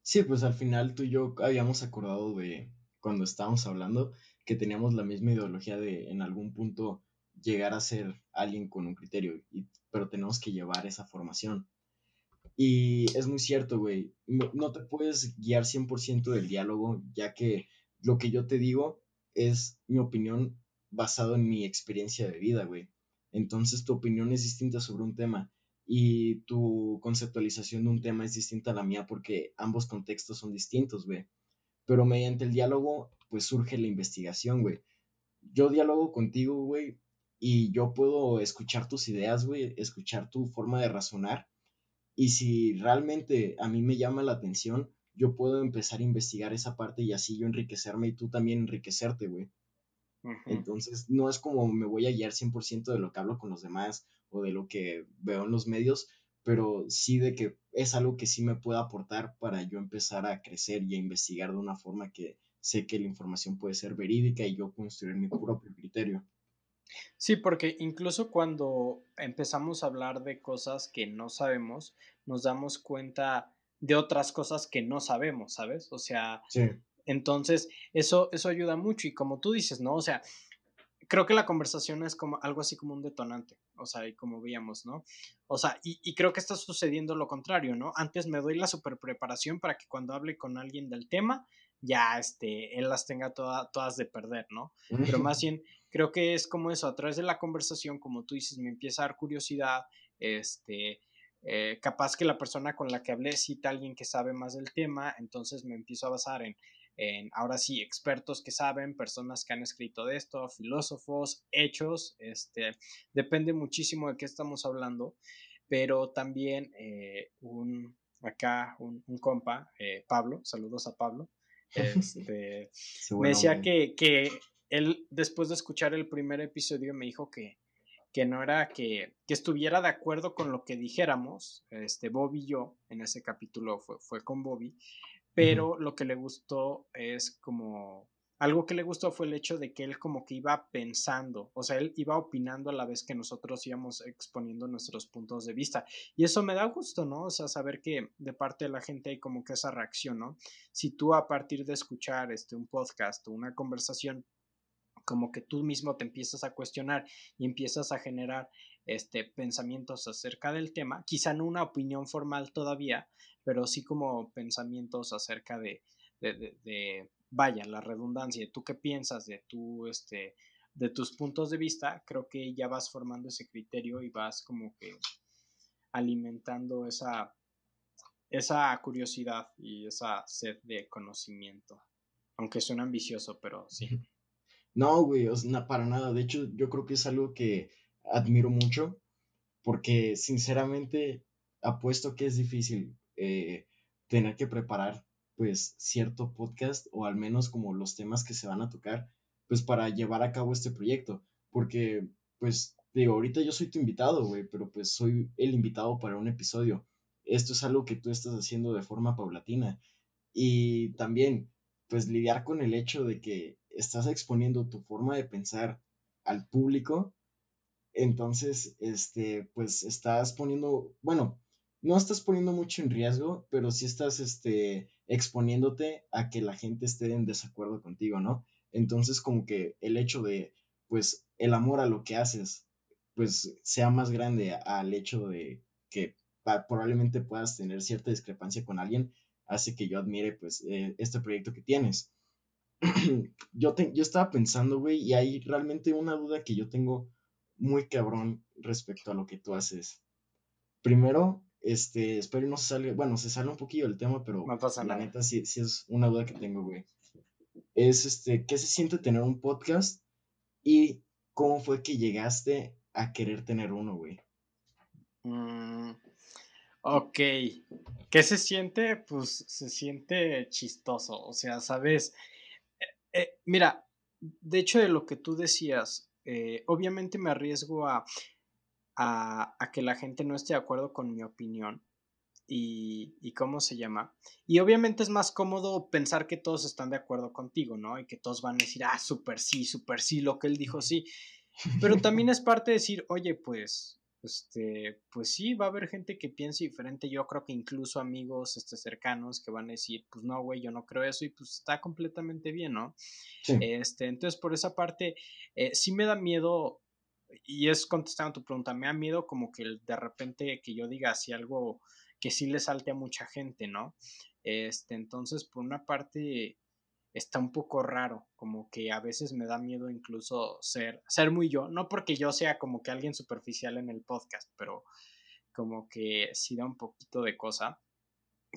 Sí, pues al final tú y yo habíamos acordado de cuando estábamos hablando que teníamos la misma ideología de en algún punto llegar a ser alguien con un criterio, y, pero tenemos que llevar esa formación. Y es muy cierto, güey, no, te puedes guiar 100% del diálogo, ya que lo que yo te digo es mi opinión basado en mi experiencia de vida, güey. Entonces tu opinión es distinta sobre un tema y tu conceptualización de un tema es distinta a la mía porque ambos contextos son distintos, güey. Pero mediante el diálogo pues surge la investigación, güey. Yo dialogo contigo, güey, y yo puedo escuchar tus ideas, güey, escuchar tu forma de razonar. Y si realmente a mí me llama la atención, yo puedo empezar a investigar esa parte y así yo enriquecerme y tú también enriquecerte, güey. Entonces, no es como me voy a guiar 100% de lo que hablo con los demás o de lo que veo en los medios, pero sí de que es algo que sí me puede aportar para yo empezar a crecer y a investigar de una forma que sé que la información puede ser verídica y yo construir mi propio criterio. Sí, porque incluso cuando empezamos a hablar de cosas que no sabemos, nos damos cuenta de otras cosas que no sabemos, ¿sabes? O sea, entonces eso, eso ayuda mucho y como tú dices, ¿no? O sea, creo que la conversación es como algo así como un detonante, o sea, y como veíamos, ¿no? O sea, y, y, creo que está sucediendo lo contrario, ¿no? Antes me doy la super preparación para que cuando hable con alguien del tema, ya este, él las tenga todas de perder, ¿no? Pero más bien creo que es como eso, a través de la conversación, como tú dices, me empieza a dar curiosidad, este, eh, capaz que la persona con la que hablé cita a alguien que sabe más del tema, entonces me empiezo a basar en, en, ahora sí, expertos que saben, personas que han escrito de esto, filósofos, hechos, este, depende muchísimo de qué estamos hablando, pero también eh, un, acá un, compa, eh, Pablo, saludos a Pablo, este, me decía que, que, él, después de escuchar el primer episodio, me dijo que, que no era que, que, estuviera de acuerdo con lo que dijéramos, este, Bobby y yo, en ese capítulo fue, fue con Bobby, pero lo que le gustó es como algo que le gustó fue el hecho de que él como que iba pensando, o sea, él iba opinando a la vez que nosotros íbamos exponiendo nuestros puntos de vista. Y eso me da gusto, ¿no? O sea, saber que de parte de la gente hay como que esa reacción, ¿no? Si tú a partir de escuchar este, un podcast o una conversación, como que tú mismo te empiezas a cuestionar y empiezas a generar este, pensamientos acerca del tema, quizá no una opinión formal todavía, pero sí como pensamientos acerca de, vaya, la redundancia, tú qué piensas de tu, este, de tus puntos de vista, creo que ya vas formando ese criterio y vas como que alimentando esa, esa curiosidad y esa sed de conocimiento. Aunque suena ambicioso, pero sí. No, güey, para nada. De hecho, yo creo que es algo que admiro mucho porque sinceramente apuesto que es difícil eh, tener que preparar pues cierto podcast o al menos como los temas que se van a tocar pues para llevar a cabo este proyecto porque pues digo ahorita yo soy tu invitado güey pero pues soy el invitado para un episodio. Esto es algo que tú estás haciendo de forma paulatina y también pues lidiar con el hecho de que estás exponiendo tu forma de pensar al público entonces este pues estás poniendo bueno no estás poniendo mucho en riesgo, pero sí estás este, exponiéndote a que la gente esté en desacuerdo contigo, ¿no? Entonces, como que el hecho de, pues, el amor a lo que haces, pues sea más grande al hecho de que probablemente puedas tener cierta discrepancia con alguien, hace que yo admire pues eh, este proyecto que tienes. yo, yo estaba pensando, güey, y hay realmente una duda que yo tengo muy cabrón respecto a lo que tú haces. Primero, este, espero no se salga, bueno, se sale un poquillo el tema, pero la neta sí, sí es una duda que tengo, güey. Es, este, ¿qué se siente tener un podcast? Y cómo fue que llegaste a querer tener uno, güey. Mm, ok. ¿Qué se siente? Pues se siente chistoso. O sea, sabes. Eh, eh, mira, de hecho, de lo que tú decías, eh, obviamente me arriesgo a a, que la gente no esté de acuerdo con mi opinión. Y, y, cómo se llama. Y obviamente es más cómodo pensar que todos están de acuerdo contigo, ¿no? Y que todos van a decir, ah, súper sí, súper sí, lo que él dijo sí. Pero también es parte de decir, oye, pues, este, pues sí, va a haber gente que piense diferente. Yo creo que incluso amigos este, cercanos que van a decir, pues no, güey, yo no creo eso y pues está completamente bien, ¿no? Este, entonces, por esa parte, eh, sí me da miedo y es contestando tu pregunta, me da miedo como que de repente que yo diga así algo que sí le salte a mucha gente, ¿no? Este, entonces, por una parte, está un poco raro, como que a veces me da miedo incluso ser, ser muy yo, no porque yo sea como que alguien superficial en el podcast, pero como que sí da un poquito de cosa.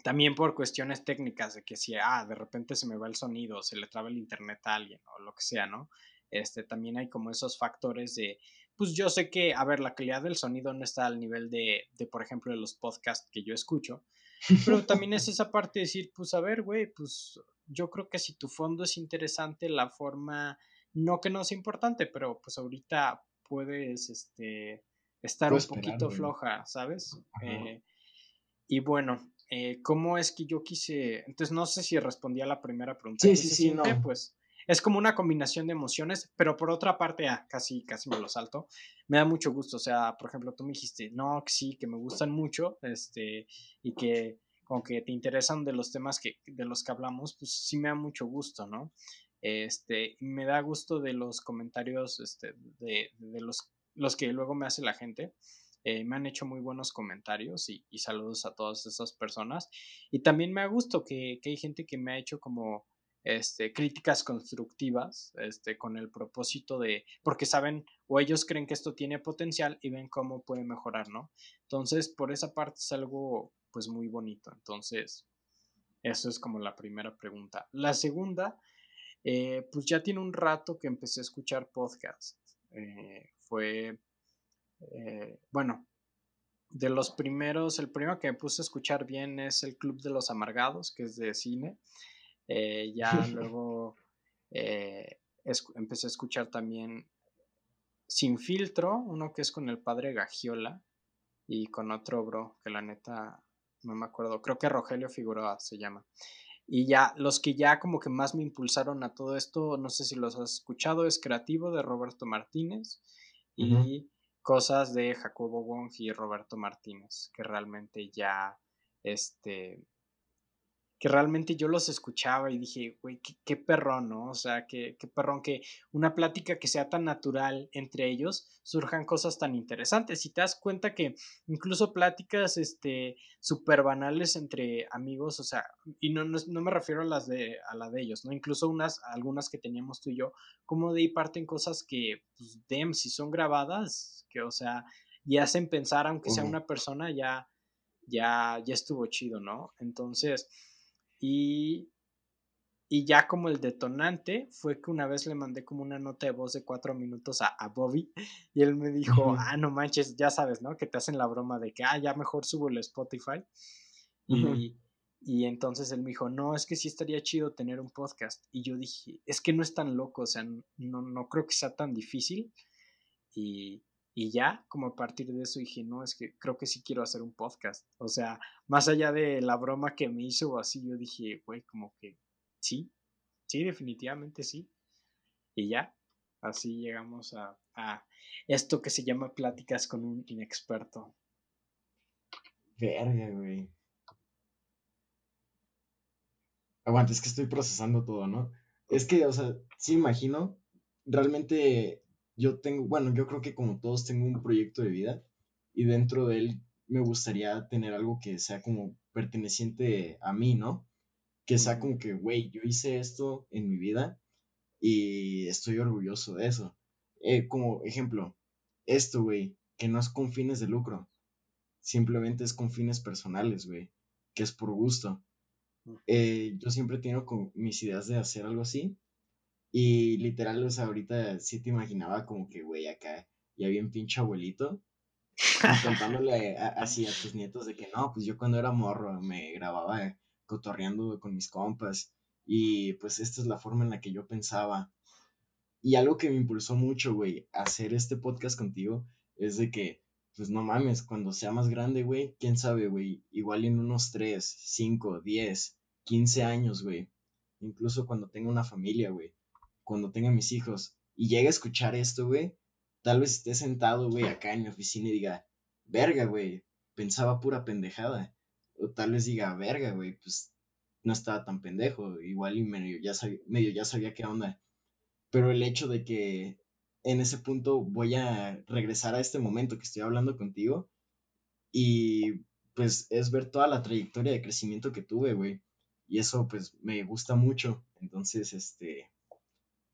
También por cuestiones técnicas de que si, ah, de repente se me va el sonido, se le traba el internet a alguien o lo que sea, ¿no? Este, también hay como esos factores de, pues yo sé que, a ver, la calidad del sonido no está al nivel de, de por ejemplo, de los podcasts que yo escucho, pero también es esa parte de decir, pues a ver, güey, pues yo creo que si tu fondo es interesante, la forma, no que no sea importante, pero pues ahorita puedes, este, estar un poquito floja, ¿sabes? Eh, y bueno, eh, ¿cómo es que yo quise? Entonces no sé si respondí a la primera pregunta. Sí, sí, sí, no. Pues es como una combinación de emociones, pero por otra parte, ah, casi, casi me lo salto, me da mucho gusto, o sea, por ejemplo, tú me dijiste, no, que sí, que me gustan mucho, este, y que como que te interesan de los temas que, de los que hablamos, pues sí me da mucho gusto, ¿no? Este, me da gusto de los comentarios, este, de, de los, los que luego me hace la gente. Eh, me han hecho muy buenos comentarios y, y, saludos a todas esas personas. Y también me ha gusto que, que hay gente que me ha hecho como este, críticas constructivas este, con el propósito de, porque saben o ellos creen que esto tiene potencial y ven cómo puede mejorar, ¿no? Entonces, por esa parte es algo pues muy bonito. Entonces, eso es como la primera pregunta. La segunda, eh, pues ya tiene un rato que empecé a escuchar podcast. Eh, fue, eh, bueno, de los primeros, el primero que me puse a escuchar bien es el Club de los Amargados, que es de cine. Eh, ya luego empecé a escuchar también Sin Filtro, uno que es con el padre Gagiola y con otro bro que la neta no me acuerdo, creo que Rogelio Figueroa se llama. Y ya, los que ya como que más me impulsaron a todo esto, no sé si los has escuchado, es Creativo de Roberto Martínez y Cosas de Jacobo Wong y Roberto Martínez, que realmente ya, este, que realmente yo los escuchaba y dije, güey, qué, perrón, ¿no? O sea, qué, qué, perrón que una plática que sea tan natural entre ellos surjan cosas tan interesantes. Y te das cuenta que incluso pláticas, este, súper banales entre amigos, o sea, y no, no, me refiero a las de, a la de ellos, ¿no? Incluso unas, algunas que teníamos tú y yo, como de ahí parten cosas que, pues, dem, si son grabadas, que, o sea, y hacen pensar, aunque sea una persona, ya, ya, ya estuvo chido, ¿no? Entonces, y, y ya como el detonante fue que una vez le mandé como una nota de voz de cuatro minutos a, a Bobby y él me dijo, ah, no manches, ya sabes, ¿no? Que te hacen la broma de que, ah, ya mejor subo el Spotify. Y, y entonces él me dijo, no, es que sí estaría chido tener un podcast. Y yo dije, es que no es tan loco, o sea, no, no creo que sea tan difícil. Y, y ya, como a partir de eso dije, no, es que creo que sí quiero hacer un podcast. O sea, más allá de la broma que me hizo o así, yo dije, güey, como que sí, sí, definitivamente sí. Y ya, así llegamos a, a esto que se llama pláticas con un inexperto. Verga, güey. Aguanta, es que estoy procesando todo, ¿no? Es que, o sea, sí imagino, realmente yo tengo, bueno, yo creo que como todos tengo un proyecto de vida y dentro de él me gustaría tener algo que sea como perteneciente a mí, ¿no? Que sea como que, güey, yo hice esto en mi vida y estoy orgulloso de eso. Eh, como ejemplo, esto, güey, que no es con fines de lucro, simplemente es con fines personales, güey, que es por gusto. Eh, yo siempre tengo con mis ideas de hacer algo así y literal, o sea, ahorita sí te imaginaba como que, güey, acá ya bien pinche abuelito, contándole así a tus nietos de que no, pues yo cuando era morro me grababa cotorreando con mis compas y pues esta es la forma en la que yo pensaba. Y algo que me impulsó mucho, güey, hacer este podcast contigo es de que, pues no mames, cuando sea más grande, güey, quién sabe, güey, igual en unos 3, 5, 10, 15 años, güey, incluso cuando tenga una familia, güey, cuando tenga mis hijos y llegue a escuchar esto, güey, tal vez esté sentado, güey, acá en mi oficina y diga, verga, güey, pensaba pura pendejada. O tal vez diga, verga, güey, pues no estaba tan pendejo, igual y medio ya, sabía, medio ya sabía qué onda. Pero el hecho de que en ese punto voy a regresar a este momento que estoy hablando contigo y pues es ver toda la trayectoria de crecimiento que tuve, güey. Y eso pues me gusta mucho. Entonces, este,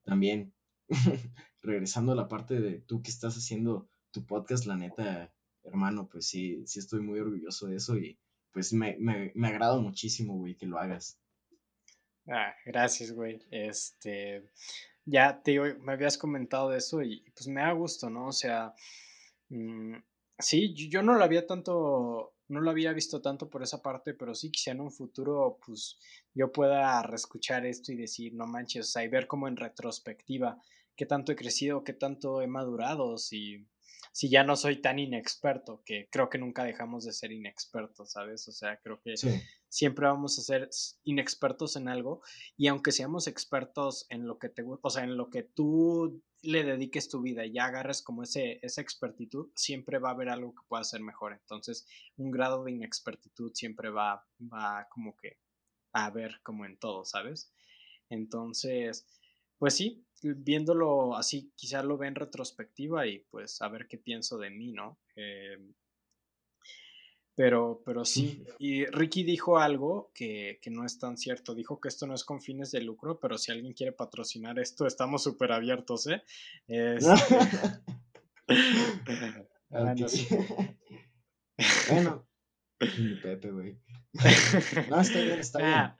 también, regresando a la parte de tú que estás haciendo tu podcast, la neta, hermano, pues sí, sí estoy muy orgulloso de eso y pues me, me, me muchísimo, güey, que lo hagas. Ah, gracias, güey. Este, ya te me habías comentado de eso y pues me da gusto, ¿no? O sea, mm, sí, yo no lo había tanto no lo había visto tanto por esa parte, pero sí quizá en un futuro, pues yo pueda reescuchar esto y decir, no manches, o sea, y ver como en retrospectiva qué tanto he crecido, qué tanto he madurado, si, si ya no soy tan inexperto, que creo que nunca dejamos de ser inexpertos, ¿sabes? O sea, creo que siempre vamos a ser inexpertos en algo y aunque seamos expertos en lo que te o sea, en lo que tú le dediques tu vida y ya agarres como ese, esa expertitud, siempre va a haber algo que pueda ser mejor. Entonces, un grado de inexpertitud siempre va, va como que a ver como en todo, ¿sabes? Entonces, pues sí, viéndolo así, quizás lo ve en retrospectiva y pues a ver qué pienso de mí, ¿no? Eh, pero, pero sí, y Ricky dijo algo que, no es tan cierto. Dijo que esto no es con fines de lucro, pero si alguien quiere patrocinar esto, estamos súper abiertos, ¿eh? Este, bueno, Pepe, güey. No, está bien, está bien. Ah,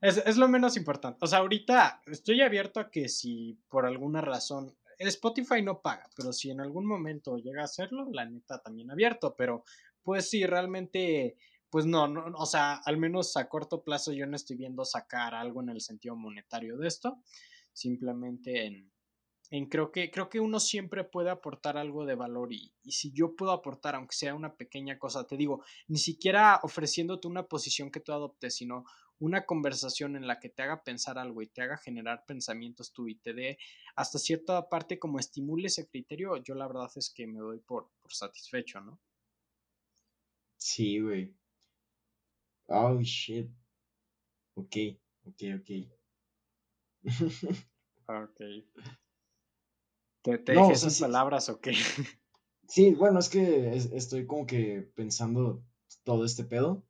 es, es, lo menos importante. O sea, ahorita estoy abierto a que si por alguna razón Spotify no paga, pero si en algún momento llega a hacerlo, la neta también abierto, pero pues sí, realmente, pues no, no, o sea, al menos a corto plazo yo no estoy viendo sacar algo en el sentido monetario de esto, simplemente en, en creo que creo que uno siempre puede aportar algo de valor y, y, si yo puedo aportar aunque sea una pequeña cosa te digo ni siquiera ofreciéndote una posición que tú adoptes sino una conversación en la que te haga pensar algo y te haga generar pensamientos tú y te dé hasta cierta parte como estimule ese criterio yo la verdad es que me doy por, por satisfecho no Sí, güey. Oh, shit. Ok, ok, ok. ok. ¿Te, te no, palabras o qué? Sí, bueno, es que estoy como que pensando todo este pedo.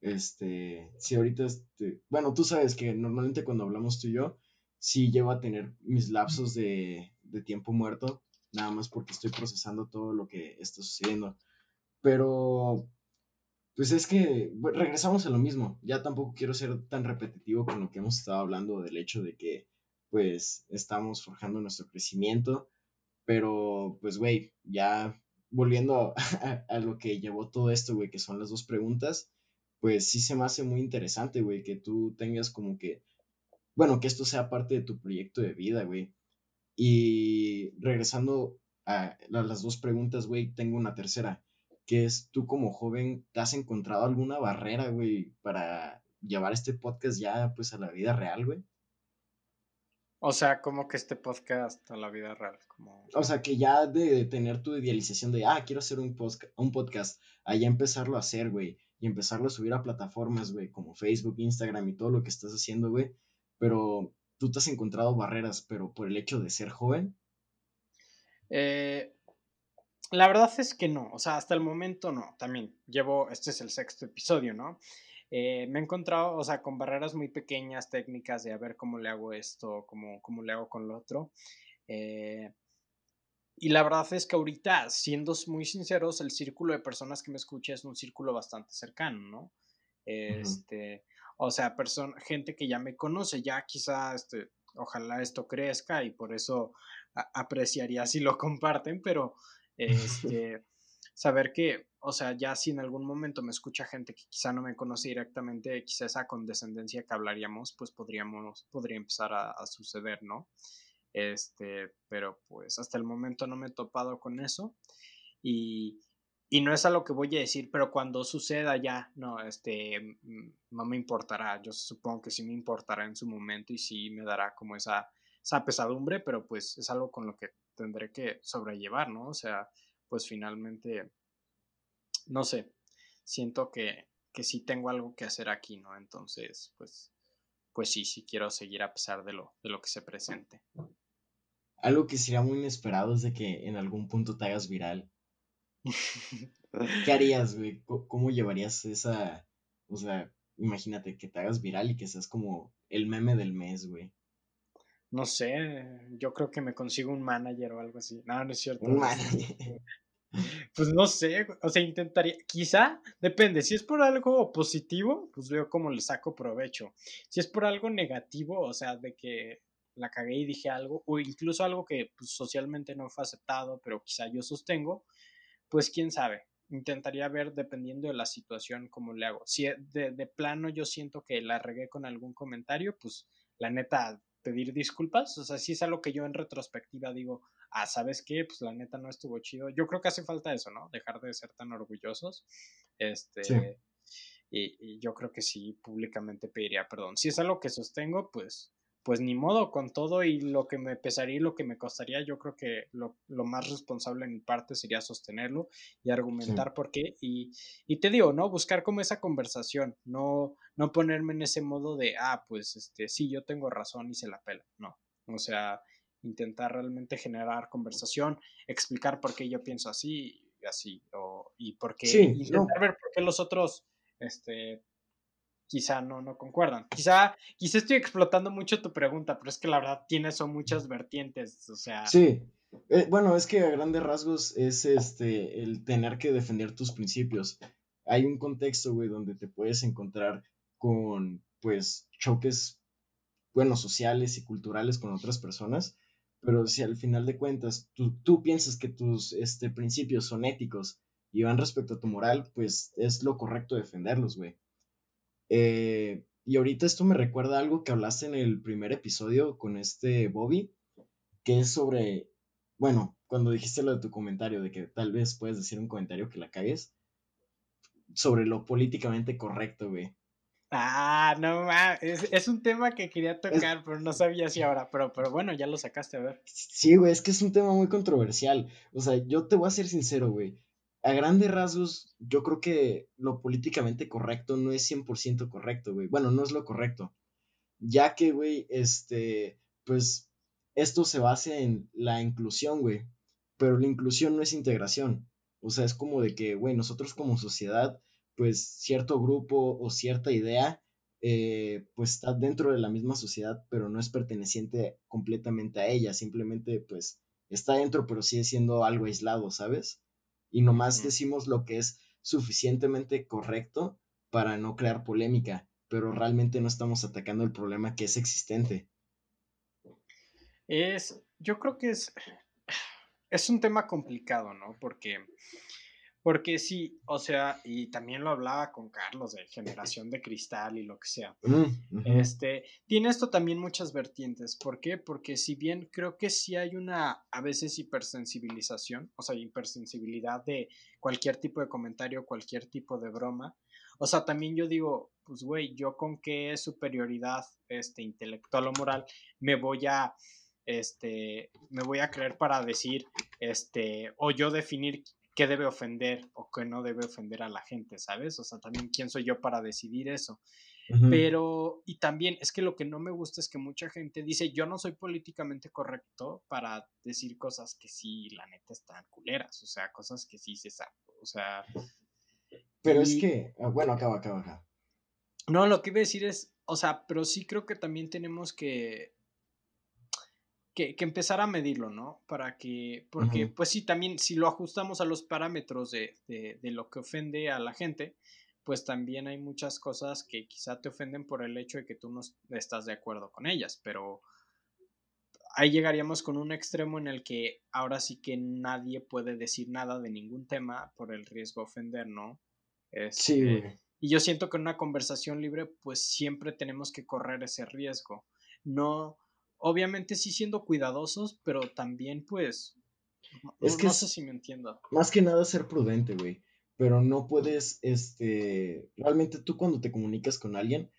Este, sí, ahorita, este, bueno, tú sabes que normalmente cuando hablamos tú y yo, sí llevo a tener mis lapsos de, de tiempo muerto, nada más porque estoy procesando todo lo que está sucediendo. Pero, pues es que regresamos a lo mismo. Ya tampoco quiero ser tan repetitivo con lo que hemos estado hablando del hecho de que, pues, estamos forjando nuestro crecimiento. Pero, pues, güey, ya volviendo a, lo que llevó todo esto, güey, que son las dos preguntas, pues sí se me hace muy interesante, güey, que tú tengas como que, bueno, que esto sea parte de tu proyecto de vida, güey. Y regresando a las dos preguntas, güey, tengo una tercera que es tú como joven, ¿te has encontrado alguna barrera, güey, para llevar este podcast ya pues a la vida real, güey? O sea, como que este podcast a la vida real, como... O sea, que ya de, tener tu idealización de, ah, quiero hacer un, podcast, un podcast, allá empezarlo a hacer, güey, y empezarlo a subir a plataformas, güey, como Facebook, Instagram y todo lo que estás haciendo, güey, pero tú te has encontrado barreras, pero por el hecho de ser joven. Eh, la verdad es que no, o sea, hasta el momento no, también llevo, este es el sexto episodio, ¿no? Eh, me he encontrado, o sea, con barreras muy pequeñas, técnicas de a ver cómo le hago esto, cómo, cómo le hago con lo otro. Eh, y la verdad es que ahorita, siendo muy sinceros, el círculo de personas que me escucha es un círculo bastante cercano, ¿no? Este, o sea, gente que ya me conoce, ya quizá, este, ojalá esto crezca y por eso apreciaría si lo comparten, pero este, saber que, o sea, ya si en algún momento me escucha gente que quizá no me conoce directamente, quizá esa condescendencia que hablaríamos, pues podríamos, podría empezar a, suceder, ¿no? Este, pero pues hasta el momento no me he topado con eso y, y no es a lo que voy a decir, pero cuando suceda ya, no, este, no me importará, yo supongo que sí me importará en su momento y sí me dará como esa, esa pesadumbre, pero pues es algo con lo que tendré que sobrellevar, ¿no? O sea, pues finalmente, no sé, siento que, que sí tengo algo que hacer aquí, ¿no? Entonces, pues, pues sí, sí quiero seguir a pesar de lo, de lo que se presente. Algo que sería muy inesperado es de que en algún punto te hagas viral. ¿Qué harías, güey? ¿Cómo llevarías esa, o sea, imagínate que te hagas viral y que seas como el meme del mes, güey? No sé, yo creo que me consigo un manager o algo así. No, no es cierto. Un manager. Pues no sé, o sea, intentaría, quizá, depende, si es por algo positivo, pues veo cómo le saco provecho. Si es por algo negativo, o sea, de que la cagué y dije algo, o incluso algo que pues, socialmente no fue aceptado, pero quizá yo sostengo, pues quién sabe. Intentaría ver dependiendo de la situación cómo le hago. Si de, de plano yo siento que la regué con algún comentario, pues la neta pedir disculpas. O sea, si es algo que yo en retrospectiva digo, ah, ¿sabes qué? Pues la neta no estuvo chido. Yo creo que hace falta eso, ¿no? Dejar de ser tan orgullosos. Este. Y, y, yo creo que sí, públicamente pediría perdón. Si es algo que sostengo, pues pues ni modo, con todo y lo que me pesaría y lo que me costaría, yo creo que lo, más responsable en mi parte sería sostenerlo y argumentar por qué. Y, y, te digo, ¿no? Buscar como esa conversación, no, no ponerme en ese modo de, ah, pues este, sí, yo tengo razón y se la pela. No. O sea, intentar realmente generar conversación, explicar por qué yo pienso así y así, o, y por qué, intentar ver por qué los otros, este, quizá no, no concuerdan. Quizá, quizá estoy explotando mucho tu pregunta, pero es que la verdad tiene son muchas vertientes, o sea. Sí. Eh, bueno, es que a grandes rasgos es este el tener que defender tus principios. Hay un contexto, güey, donde te puedes encontrar con, pues, choques, bueno, sociales y culturales con otras personas, pero si al final de cuentas tú, tú piensas que tus este, principios son éticos y van respecto a tu moral, pues es lo correcto defenderlos, güey. Eh, y ahorita esto me recuerda algo que hablaste en el primer episodio con este Bobby, que es sobre, bueno, cuando dijiste lo de tu comentario, de que tal vez puedes decir un comentario que la cagues, sobre lo políticamente correcto, güey. Ah, no mames, es, un tema que quería tocar, pero no sabía si ahora, pero, pero bueno, ya lo sacaste a ver. Sí, güey, es que es un tema muy controversial. O sea, yo te voy a ser sincero, güey a grandes rasgos, yo creo que lo políticamente correcto no es 100% correcto, güey. Bueno, no es lo correcto. Ya que, güey, este, pues esto se basa en la inclusión, güey. Pero la inclusión no es integración. O sea, es como de que, güey, nosotros como sociedad, pues cierto grupo o cierta idea, eh, pues está dentro de la misma sociedad, pero no es perteneciente completamente a ella. Simplemente, pues, está dentro, pero sigue siendo algo aislado, ¿sabes? Y nomás decimos lo que es suficientemente correcto para no crear polémica, pero realmente no estamos atacando el problema que es existente. Es, yo creo que es, es un tema complicado, ¿no? Porque porque sí, o sea, y también lo hablaba con Carlos de generación de cristal y lo que sea. Mm, este, tiene esto también muchas vertientes. ¿Por qué? Porque si bien creo que sí hay una a veces hipersensibilización, o sea, hipersensibilidad de cualquier tipo de comentario, cualquier tipo de broma. O sea, también yo digo, pues güey, yo con qué superioridad este intelectual o moral me voy a este me voy a creer para decir este o yo definir qué debe ofender o qué no debe ofender a la gente, ¿sabes? O sea, también quién soy yo para decidir eso. Pero, y también es que lo que no me gusta es que mucha gente dice, yo no soy políticamente correcto para decir cosas que sí, la neta, están culeras, o sea, cosas que sí se saben, o sea... Pero es que, ah, bueno, acaba, acaba, acá. No, lo que iba a decir es, o sea, pero sí creo que también tenemos que que, empezar a medirlo, ¿no? Para que, porque pues sí, también si lo ajustamos a los parámetros de, de, lo que ofende a la gente, pues también hay muchas cosas que quizá te ofenden por el hecho de que tú no estás de acuerdo con ellas, pero ahí llegaríamos con un extremo en el que ahora sí que nadie puede decir nada de ningún tema por el riesgo de ofender, ¿no? sí. Este, y yo siento que en una conversación libre, pues siempre tenemos que correr ese riesgo. No, obviamente sí siendo cuidadosos, pero también pues... Es que no sé si me entiendo. Más que nada ser prudente, güey. Pero no puedes, este, realmente tú cuando te comunicas con alguien,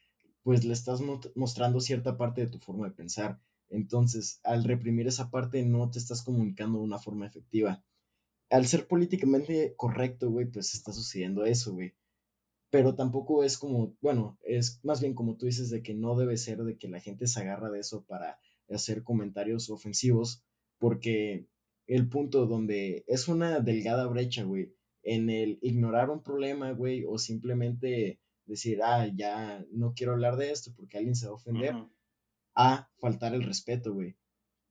pues le estás mostrando cierta parte de tu forma de pensar. Entonces, al reprimir esa parte, no te estás comunicando de una forma efectiva. Al ser políticamente correcto, güey, pues está sucediendo eso, güey. Pero tampoco es como, bueno, es más bien como tú dices de que no debe ser de que la gente se agarra de eso para hacer comentarios ofensivos, porque el punto donde es una delgada brecha, güey, en el ignorar un problema, güey, o simplemente decir, ah, ya no quiero hablar de esto porque alguien se va a ofender, a faltar el respeto, güey.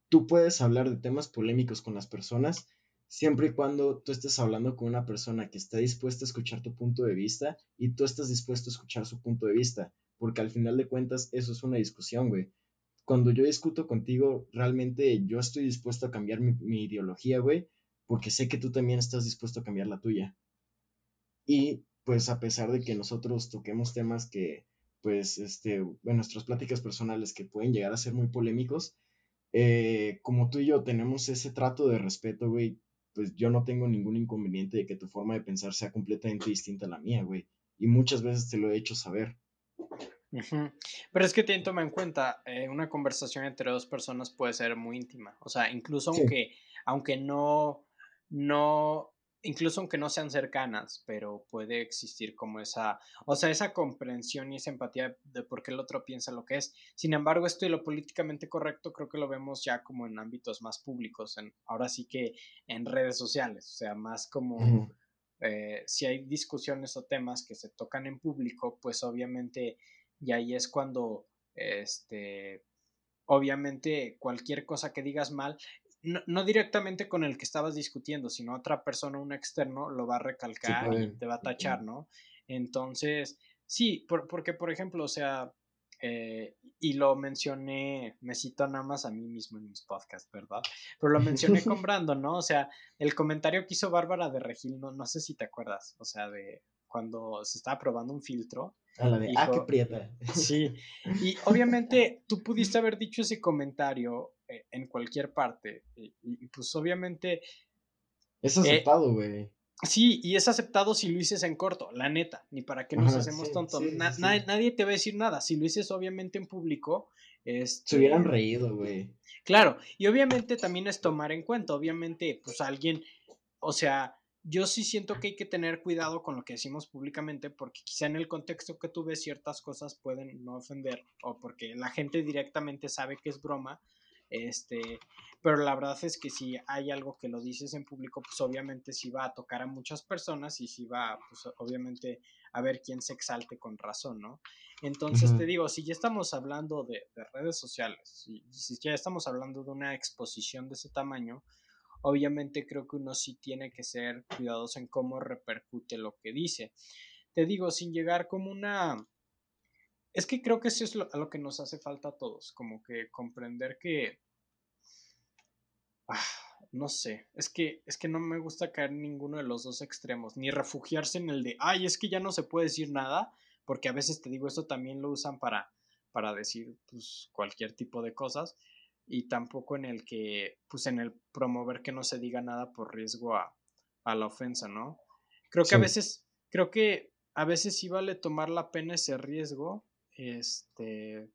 Tú puedes hablar de temas polémicos con las personas siempre y cuando tú estés hablando con una persona que está dispuesta a escuchar tu punto de vista y tú estás dispuesto a escuchar su punto de vista, porque al final de cuentas eso es una discusión, güey cuando yo discuto contigo, realmente yo estoy dispuesto a cambiar mi, ideología, güey, porque sé que tú también estás dispuesto a cambiar la tuya. Y pues a pesar de que nosotros toquemos temas que, pues, este, en nuestras pláticas personales que pueden llegar a ser muy polémicos, eh, como tú y yo tenemos ese trato de respeto, güey, pues yo no tengo ningún inconveniente de que tu forma de pensar sea completamente distinta a la mía, güey. Y muchas veces te lo he hecho saber. Pero es que tienen toma en cuenta, eh, una conversación entre dos personas puede ser muy íntima. O sea, incluso aunque, aunque no, no, incluso aunque no sean cercanas, pero puede existir como esa, o sea, esa comprensión y esa empatía de por qué el otro piensa lo que es. Sin embargo, esto y lo políticamente correcto creo que lo vemos ya como en ámbitos más públicos, en, ahora sí que en redes sociales, o sea, más como... Eh, si hay discusiones o temas que se tocan en público, pues obviamente y ahí es cuando, este, obviamente cualquier cosa que digas mal, no, directamente con el que estabas discutiendo, sino otra persona, un externo, lo va a recalcar y te va a tachar, ¿no? Entonces, sí, porque por ejemplo, o sea, eh, y lo mencioné, me cito nada más a mí mismo en mis podcasts, ¿verdad? Pero lo mencioné con Brandon, ¿no? O sea, el comentario que hizo Bárbara de Regil, no, no sé si te acuerdas, o sea, de cuando se estaba probando un filtro a la de, ah, qué prieta. Sí, y obviamente tú pudiste haber dicho ese comentario eh, en cualquier parte, y, pues obviamente... Es eh, aceptado, güey. sí, y es aceptado si lo dices en corto, la neta, ni para qué nos hacemos tontos. nadie, te va a decir nada, si lo dices obviamente en público... Este... Se hubieran reído, güey. Claro, y obviamente también es tomar en cuenta, obviamente, pues alguien, o sea, yo sí siento que hay que tener cuidado con lo que decimos públicamente porque quizá en el contexto que tú ves ciertas cosas pueden no ofender o porque la gente directamente sabe que es broma, este, pero la verdad es que si hay algo que lo dices en público, pues obviamente sí va a tocar a muchas personas y sí va, pues obviamente a ver quién se exalte con razón, ¿no? Entonces te digo, si ya estamos hablando de, redes sociales, si, si ya estamos hablando de una exposición de ese tamaño, obviamente creo que uno sí tiene que ser cuidadoso en cómo repercute lo que dice. Te digo, sin llegar como una... Es que creo que eso es lo, a lo que nos hace falta a todos, como que comprender que... Ah, no sé, es que, es que no me gusta caer en ninguno de los dos extremos, ni refugiarse en el de, ay, es que ya no se puede decir nada, porque a veces te digo, esto también lo usan para, para decir pues, cualquier tipo de cosas, y tampoco en el que, pues en el promover que no se diga nada por riesgo a, la ofensa, ¿no? Creo que a veces, creo que a veces sí vale tomar la pena ese riesgo, este,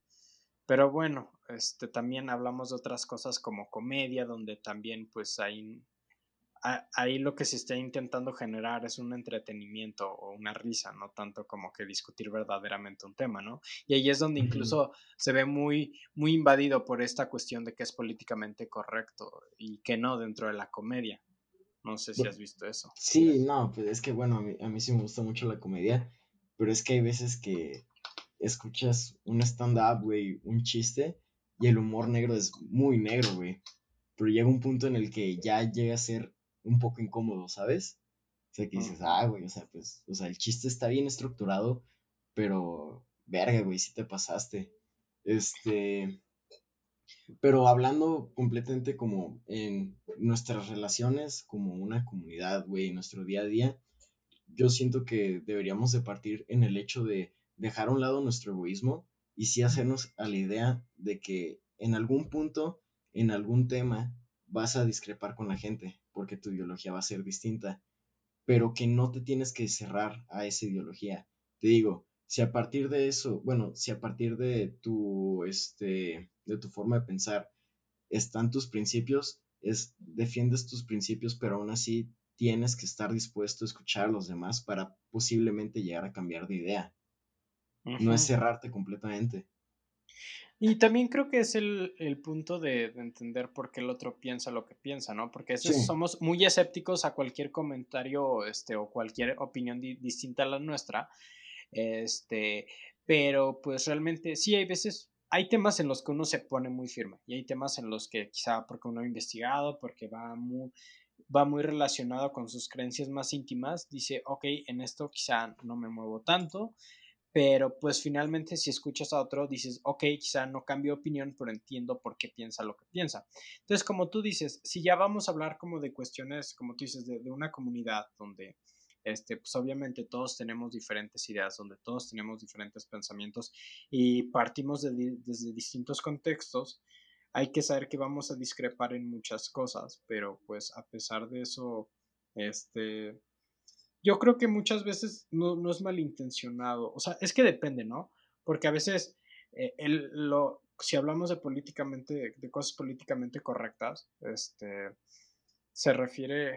pero bueno, este, también hablamos de otras cosas como comedia, donde también pues hay, ahí lo que se está intentando generar es un entretenimiento o una risa, no tanto como que discutir verdaderamente un tema, ¿no? Y ahí es donde incluso se ve muy, muy invadido por esta cuestión de que es políticamente correcto y que no dentro de la comedia. No sé si has visto eso. Sí, no, pues es que bueno, a mí, a mí sí me gusta mucho la comedia, pero es que hay veces que escuchas un stand-up, güey, un chiste, y el humor negro es muy negro, güey. Pero llega un punto en el que ya llega a ser un poco incómodo, ¿sabes? O sea, que dices, ah, güey, o sea, pues, o sea, el chiste está bien estructurado, pero, verga, güey, sí te pasaste. Este, pero hablando completamente como en nuestras relaciones, como una comunidad, güey, en nuestro día a día, yo siento que deberíamos de partir en el hecho de dejar a un lado nuestro egoísmo y sí hacernos a la idea de que en algún punto, en algún tema, vas a discrepar con la gente, porque tu ideología va a ser distinta, pero que no te tienes que cerrar a esa ideología. Te digo, si a partir de eso, bueno, si a partir de tu, este, de tu forma de pensar están tus principios, es, defiendes tus principios, pero aún así tienes que estar dispuesto a escuchar a los demás para posiblemente llegar a cambiar de idea. No es cerrarte completamente. Y también creo que es el, punto de, entender por qué el otro piensa lo que piensa, ¿no? Porque somos muy escépticos a cualquier comentario este, o cualquier opinión distinta a la nuestra. Este, pero pues realmente sí hay veces, hay temas en los que uno se pone muy firme y hay temas en los que quizá porque uno ha investigado, porque va muy, va muy relacionado con sus creencias más íntimas, dice, ok, en esto quizá no me muevo tanto, pero pues finalmente si escuchas a otro dices, ok, quizá no cambio opinión, pero entiendo por qué piensa lo que piensa. Entonces, como tú dices, si ya vamos a hablar como de cuestiones, como tú dices, de, una comunidad donde, este, pues obviamente todos tenemos diferentes ideas, donde todos tenemos diferentes pensamientos y partimos desde distintos contextos, hay que saber que vamos a discrepar en muchas cosas, pero pues a pesar de eso, este, yo creo que muchas veces no, es malintencionado. O sea, es que depende, ¿no? Porque a veces, eh, lo, si hablamos de políticamente, de cosas políticamente correctas, este, se refiere,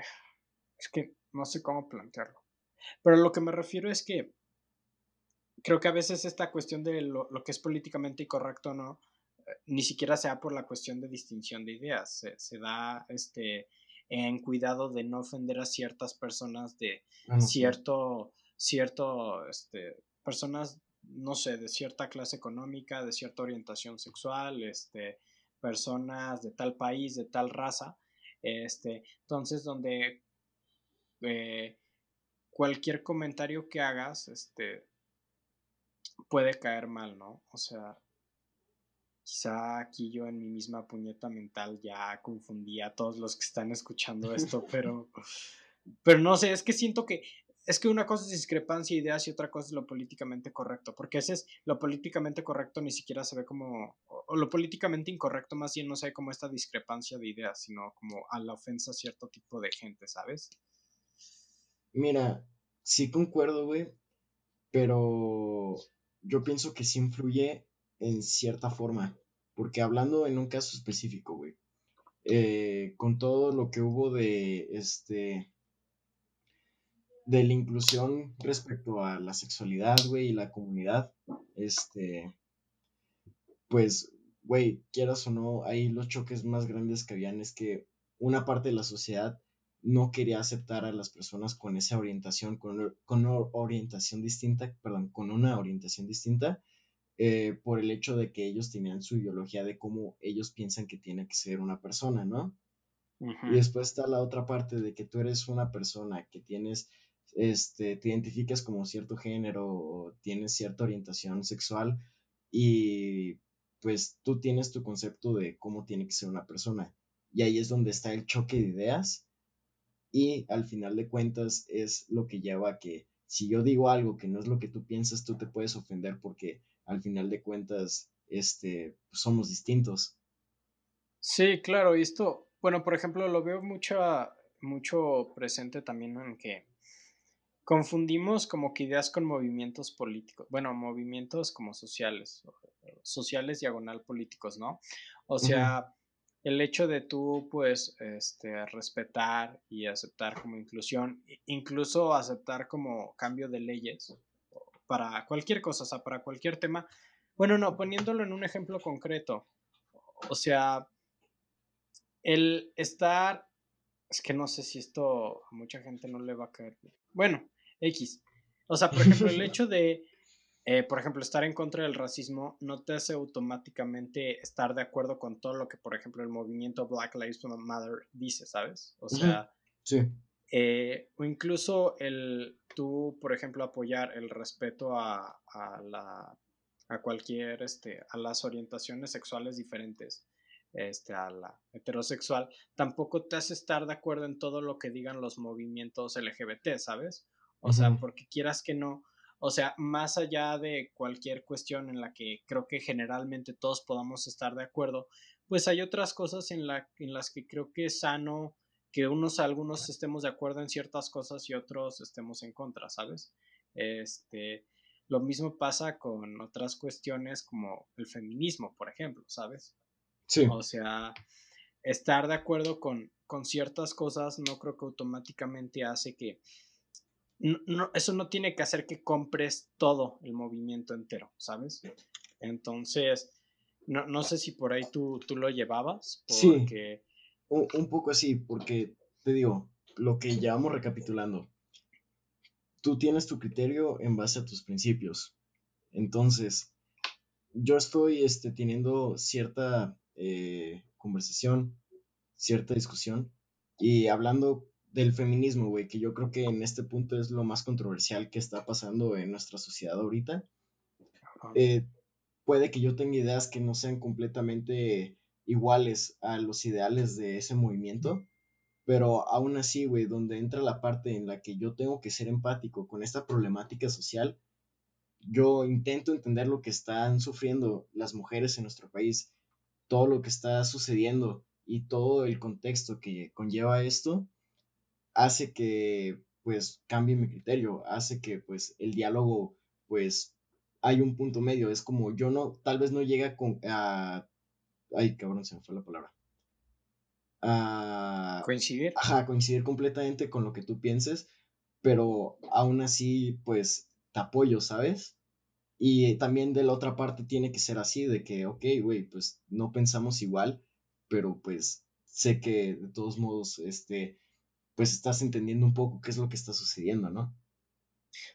es que no sé cómo plantearlo. Pero lo que me refiero es que creo que a veces esta cuestión de lo, que es políticamente incorrecto no, eh, ni siquiera sea por la cuestión de distinción de ideas, se, se da este en cuidado de no ofender a ciertas personas de ah, cierto, cierto, este, personas, no sé, de cierta clase económica, de cierta orientación sexual, este, personas de tal país, de tal raza, este, entonces donde eh, cualquier comentario que hagas, este, puede caer mal, ¿no? O sea, Quizá aquí yo en mi misma puñeta mental ya confundí a todos los que están escuchando esto, pero, pero no sé, es que siento que es que una cosa es discrepancia de ideas y otra cosa es lo políticamente correcto, porque ese es lo políticamente correcto ni siquiera se ve como, o lo políticamente incorrecto más bien no se ve como esta discrepancia de ideas, sino como a la ofensa a cierto tipo de gente, ¿sabes? Mira, sí concuerdo, güey, pero yo pienso que sí influye en cierta forma. Porque hablando en un caso específico, güey, eh, con todo lo que hubo de este de la inclusión respecto a la sexualidad, güey, y la comunidad, este, pues, güey, quieras o no, ahí los choques más grandes que habían es que una parte de la sociedad no quería aceptar a las personas con esa orientación, con, con una orientación distinta, perdón, con una orientación distinta, eh, por el hecho de que ellos tenían su ideología de cómo ellos piensan que tiene que ser una persona, ¿no? Y después está la otra parte de que tú eres una persona que tienes, este, te identificas como cierto género o tienes cierta orientación sexual y pues tú tienes tu concepto de cómo tiene que ser una persona. Y ahí es donde está el choque de ideas y al final de cuentas es lo que lleva a que si yo digo algo que no es lo que tú piensas, tú te puedes ofender porque al final de cuentas, este, pues, somos distintos. Sí, claro, y esto, bueno, por ejemplo, lo veo mucho, mucho presente también en que confundimos como que ideas con movimientos políticos, bueno, movimientos como sociales, sociales diagonal políticos, ¿no? O sea, el hecho de tú, pues, este, respetar y aceptar como inclusión, incluso aceptar como cambio de leyes para cualquier cosa, o sea, para cualquier tema. Bueno, no, poniéndolo en un ejemplo concreto, o sea, el estar, es que no sé si esto a mucha gente no le va a caer. Bueno, X. O sea, por ejemplo, el hecho de eh, por ejemplo, estar en contra del racismo no te hace automáticamente estar de acuerdo con todo lo que, por ejemplo, el movimiento Black Lives Matter dice, ¿sabes? O sea, sí. Eh, o incluso el tú, por ejemplo, apoyar el respeto a, a, la, a cualquier, este, a las orientaciones sexuales diferentes, este, a la heterosexual, tampoco te hace estar de acuerdo en todo lo que digan los movimientos LGBT, ¿sabes? O sea, porque quieras que no, o sea, más allá de cualquier cuestión en la que creo que generalmente todos podamos estar de acuerdo, pues hay otras cosas en, la, en las que creo que es sano que unos algunos estemos de acuerdo en ciertas cosas y otros estemos en contra, ¿sabes? Este, lo mismo pasa con otras cuestiones como el feminismo, por ejemplo, ¿sabes? Sí. O sea, estar de acuerdo con, con ciertas cosas no creo que automáticamente hace que no, eso no tiene que hacer que compres todo el movimiento entero, ¿sabes? Entonces, no, no sé si por ahí tú, tú lo llevabas. Porque... Sí, un, un, poco así, porque te digo, lo que llevamos recapitulando, tú tienes tu criterio en base a tus principios. Entonces, yo estoy este, teniendo cierta eh, conversación, cierta discusión y hablando del feminismo, güey, que yo creo que en este punto es lo más controversial que está pasando en nuestra sociedad ahorita. Eh, puede que yo tenga ideas que no sean completamente iguales a los ideales de ese movimiento, pero aún así, güey, donde entra la parte en la que yo tengo que ser empático con esta problemática social, yo intento entender lo que están sufriendo las mujeres en nuestro país, todo lo que está sucediendo y todo el contexto que conlleva esto hace que pues cambie mi criterio, hace que pues el diálogo pues hay un punto medio, es como yo no, tal vez no llega con, a, ay cabrón, se me fue la palabra. A, coincidir. Ajá, coincidir completamente con lo que tú pienses, pero aún así pues te apoyo, ¿sabes? Y también de la otra parte tiene que ser así, de que, ok, güey, pues no pensamos igual, pero pues sé que de todos modos, este, pues estás entendiendo un poco qué es lo que está sucediendo, ¿no?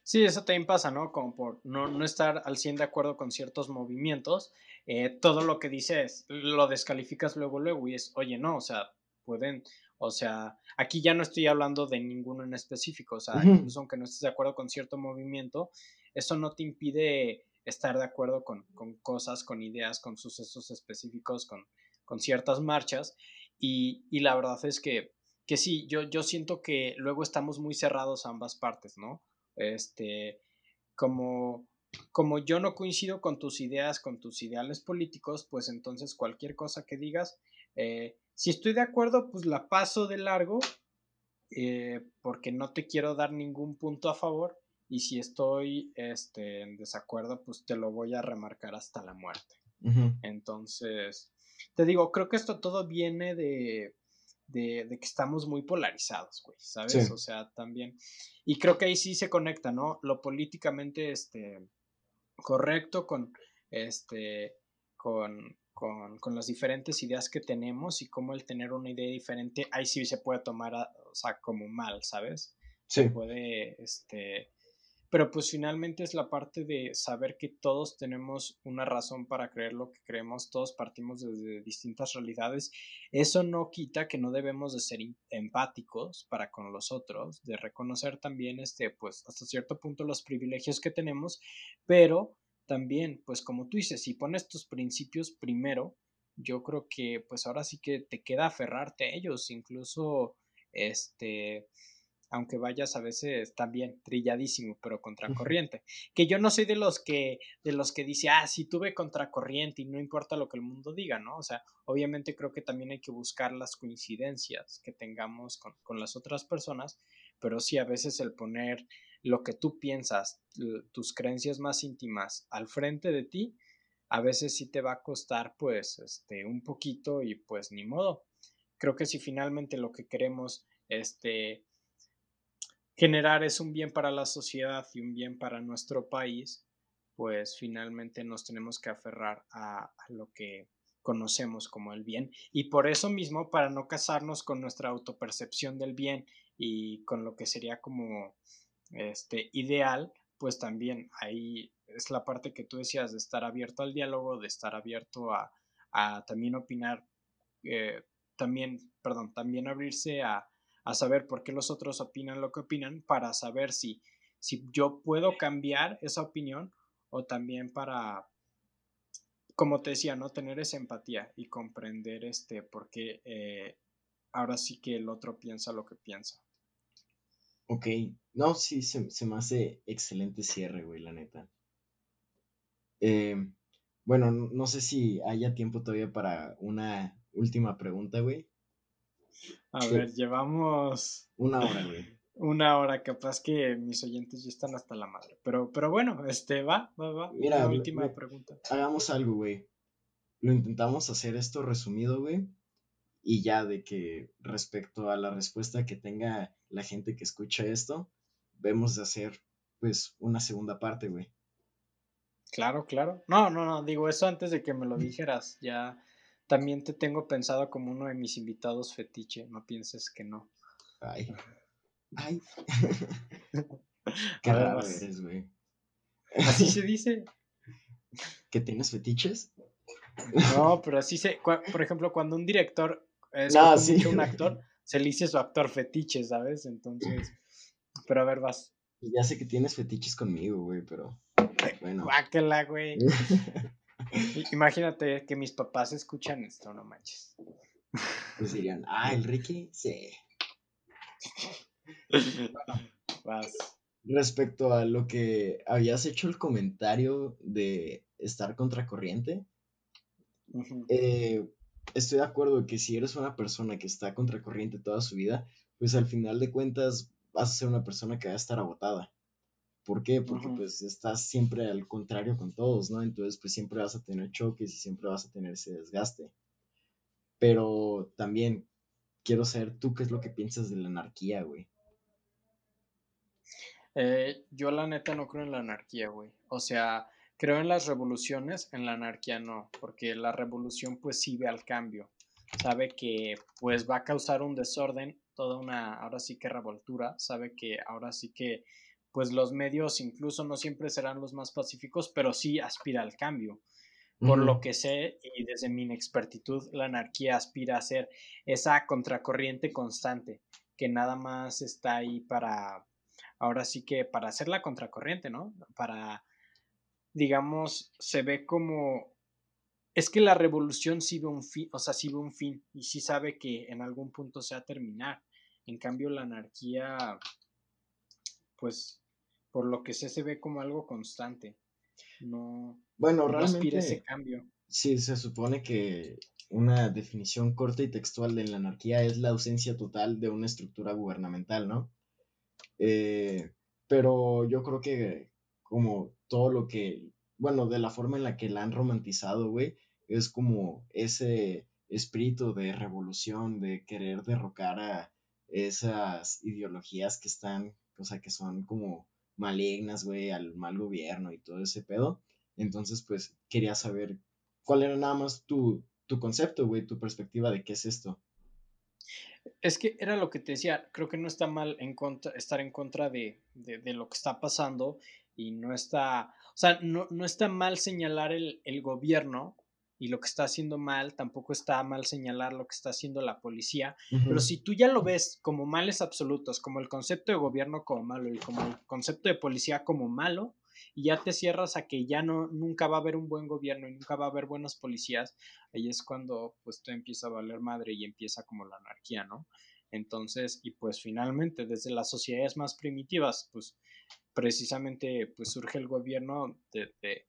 Sí, eso también pasa, ¿no? Como por no, estar al 100 de acuerdo con ciertos movimientos, eh, todo lo que dices lo descalificas luego, luego y es, oye, no, o sea, pueden, o sea, aquí ya no estoy hablando de ninguno en específico, o sea, incluso aunque no estés de acuerdo con cierto movimiento, eso no te impide estar de acuerdo con, cosas, con ideas, con sucesos específicos, con, con ciertas marchas, y, y la verdad es que que sí, yo, yo siento que luego estamos muy cerrados a ambas partes, ¿no? Este, como, como yo no coincido con tus ideas, con tus ideales políticos, pues entonces cualquier cosa que digas, eh, si estoy de acuerdo, pues la paso de largo, eh, porque no te quiero dar ningún punto a favor, y si estoy este, en desacuerdo, pues te lo voy a remarcar hasta la muerte. Entonces, te digo, creo que esto todo viene de, de, que estamos muy polarizados, güey, ¿sabes? O sea, también. Y creo que ahí sí se conecta, ¿no? Lo políticamente este, correcto con, este, con, con, con, las diferentes ideas que tenemos y cómo el tener una idea diferente, ahí sí se puede tomar, o sea, como mal, ¿sabes? Sí. Se puede, este, pero pues finalmente es la parte de saber que todos tenemos una razón para creer lo que creemos, todos partimos desde distintas realidades. Eso no quita que no debemos de ser empáticos para con los otros, de reconocer también este, pues hasta cierto punto los privilegios que tenemos, pero también, pues como tú dices, si pones tus principios primero, yo creo que pues ahora sí que te queda aferrarte a ellos, incluso este aunque vayas a veces también trilladísimo, pero contracorriente. Que yo no soy de los que, de los que dice, ah, sí tuve contracorriente y no importa lo que el mundo diga, ¿no? O sea, obviamente creo que también hay que buscar las coincidencias que tengamos con, con las otras personas, pero sí a veces el poner lo que tú piensas, tus creencias más íntimas al frente de ti, a veces sí te va a costar pues este un poquito y pues ni modo. Creo que si finalmente lo que queremos este generar es un bien para la sociedad y un bien para nuestro país, pues finalmente nos tenemos que aferrar a, lo que conocemos como el bien. Y por eso mismo para no casarnos con nuestra autopercepción del bien y con lo que sería como este ideal pues también ahí es la parte que tú decías de estar abierto al diálogo de estar abierto a, también opinar eh, también perdón también abrirse a, a saber por qué los otros opinan lo que opinan para saber si, si yo puedo cambiar esa opinión o también para, como te decía, ¿no? Tener esa empatía y comprender este por qué eh, ahora sí que el otro piensa lo que piensa. Ok, no, sí, se, me hace excelente cierre, güey, la neta. Em, bueno, no sé si haya tiempo todavía para una última pregunta, güey. A ver, llevamos. Una hora, güey. Una hora, capaz que mis oyentes ya están hasta la madre. Pero, pero bueno, este, va, va, va. Mira, la última pregunta. Hagamos algo, güey. Lo intentamos hacer esto resumido, güey. Y ya de que respecto a la respuesta que tenga la gente que escucha esto, vemos de hacer, pues, una segunda parte, güey. Claro, claro. No, no, no, digo eso antes de que me lo dijeras. Ya también te tengo pensado como uno de mis invitados fetiche, no pienses que no. Ay. Ay. Qué raro eres, güey. Así se dice. ¿Que tienes fetiches? No, pero así se. Por ejemplo, cuando un director es no, sí. un actor, se le dice su actor fetiche, ¿sabes? Entonces. Pero a ver, vas. Ya sé que tienes fetiches conmigo, güey, pero. Bueno. Guácala, güey. Imagínate que mis papás escuchan esto, no manches. Pues dirían, ah, Ricky, sí. Respecto a lo que habías hecho el comentario de estar contracorriente, eh, estoy de acuerdo que si eres una persona que está contracorriente toda su vida, pues al final de cuentas vas a ser una persona que va a estar agotada. ¿Por qué? Porque pues estás siempre al contrario con todos, ¿no? Entonces pues siempre vas a tener choques y siempre vas a tener ese desgaste. Pero también quiero saber tú qué es lo que piensas de la anarquía, güey. Eh, yo la neta no creo en la anarquía, güey. O sea, creo en las revoluciones, en la anarquía no, porque la revolución pues sí ve al cambio. Sabe que pues va a causar un desorden, toda una, ahora sí que revoltura, sabe que ahora sí que pues los medios incluso no siempre serán los más pacíficos, pero sí aspira al cambio. Por lo que sé, y desde mi inexpertitud, la anarquía aspira a ser esa contracorriente constante, que nada más está ahí para, ahora sí que para hacer la contracorriente, ¿no? Para, digamos, se ve como, es que la revolución sí ve un fin, o sea, sí ve un fin, y sí sabe que en algún punto se va a terminar. En cambio, la anarquía, pues por lo que sé se ve como algo constante. No, bueno, realmente ese cambio. Sí, se supone que una definición corta y textual de la anarquía es la ausencia total de una estructura gubernamental, ¿no? Eh, pero yo creo que como todo lo que, bueno, de la forma en la que la han romantizado, güey, es como ese espíritu de revolución, de querer derrocar a esas ideologías que están, o sea, que son como malignas, güey, al mal gobierno y todo ese pedo. Entonces, pues quería saber cuál era nada más tu, tu concepto, güey, tu perspectiva de qué es esto. Es que era lo que te decía, creo que no está mal estar en contra de, de, lo que está pasando y no está, o sea, no, no está mal señalar el, el gobierno y lo que está haciendo mal, tampoco está mal señalar lo que está haciendo la policía, pero si tú ya lo ves como males absolutos, como el concepto de gobierno como malo y como el concepto de policía como malo, y ya te cierras a que ya no, nunca va a haber un buen gobierno y nunca va a haber buenas policías, ahí es cuando pues te empieza a valer madre y empieza como la anarquía, ¿no? Entonces, y pues finalmente, desde las sociedades más primitivas, pues precisamente pues surge el gobierno de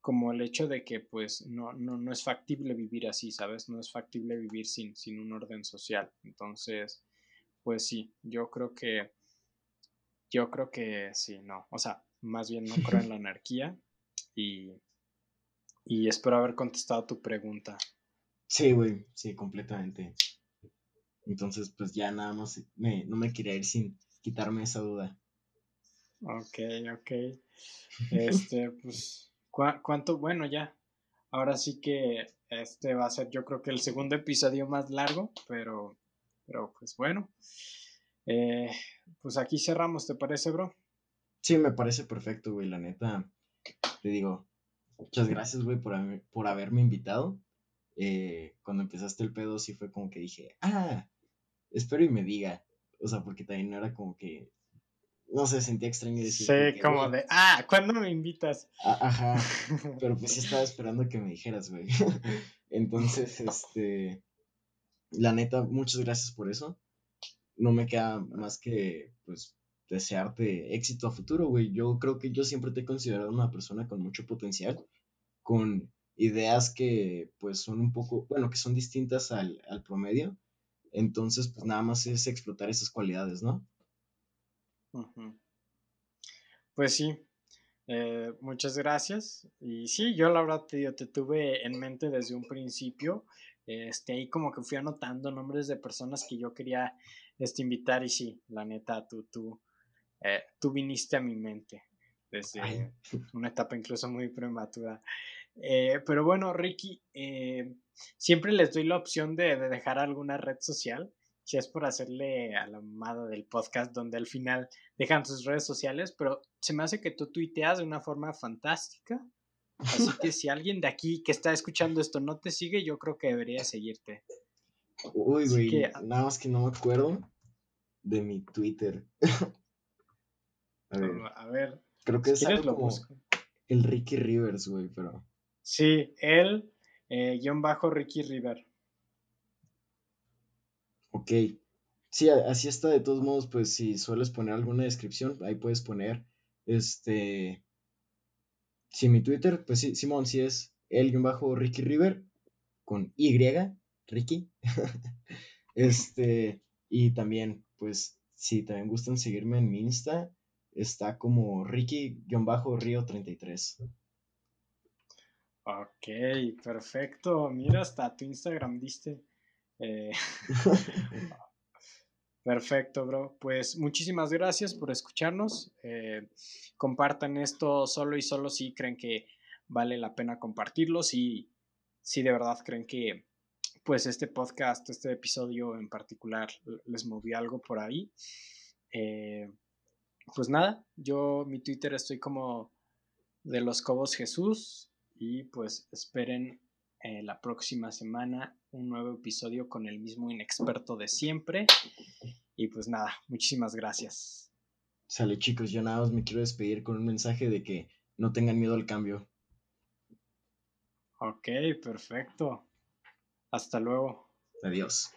como el hecho de que pues no, no, no es factible vivir así, ¿sabes? No es factible vivir sin, sin un orden social. Entonces, pues sí, yo creo que, yo creo que sí, no, o sea, más bien no creo en la anarquía y, Y espero haber contestado tu pregunta. Sí, güey, sí, completamente. Entonces, pues ya nada más me, no me quería ir sin quitarme esa duda. Ok, ok. Este, pues, ¿cuánto? Bueno, ya. Ahora sí que este va a ser, yo creo que el segundo episodio más largo, pero, pero pues bueno. Eh, pues aquí cerramos, ¿te parece, bro? Sí, me parece perfecto, güey, la neta. Te digo, muchas gracias, güey, por, por haberme invitado. Eh, cuando empezaste el pedo, sí fue como que dije, ah, espero y me diga. O sea, porque también era como que, no sé, sentía extraño decir. Sí, como de, ah, ¿cuándo me invitas? ajá, pero pues sí estaba esperando que me dijeras, güey. Entonces, este, la neta, muchas gracias por eso. No me queda más que, pues, desearte éxito a futuro, güey. Yo creo que yo siempre te he considerado una persona con mucho potencial, con ideas que, pues, son un poco, bueno, que son distintas al, al promedio. Entonces, pues, nada más es explotar esas cualidades, ¿no? Pues sí, eh, muchas gracias. Y sí, yo la verdad te, te tuve en mente desde un principio. Este, ahí como que fui anotando nombres de personas que yo quería este, invitar y sí, la neta, tú, tú, eh, tú viniste a mi mente desde una etapa incluso muy prematura. Eh, pero bueno, Ricky, siempre les doy la opción de, de, dejar alguna red social si es por hacerle a la mamada del podcast donde al final dejan sus redes sociales, pero se me hace que tú tuiteas de una forma fantástica. Así que si alguien de aquí que está escuchando esto no te sigue, yo creo que debería seguirte. Uy, güey, nada más que no me acuerdo de mi Twitter. a ver. A ver. Creo que es algo como el Ricky Rivers, güey, pero. Sí, el eh, guion bajo Ricky River. Ok. Sí, así está. De todos modos, pues si sueles poner alguna descripción, ahí puedes poner, este... Si mi Twitter, pues sí, Simón, sí es el-Ricky River con Y, Ricky. este, y también, pues, si también gustan seguirme en mi Insta, está como Ricky-Río33. Ok, perfecto. Mira, hasta tu Instagram diste. Eh, perfecto, bro. Pues muchísimas gracias por escucharnos. Eh, compartan esto solo y solo si creen que vale la pena compartirlo. Si, si de verdad creen que pues este podcast, este episodio en particular les movió algo por ahí. Eh, pues nada, yo mi Twitter estoy como de los Cobos Jesús y pues esperen la próxima semana un nuevo episodio con el mismo inexperto de siempre. Y pues nada, muchísimas gracias. Sale chicos, yo nada más me quiero despedir con un mensaje de que no tengan miedo al cambio. Ok, perfecto. Hasta luego. Adiós.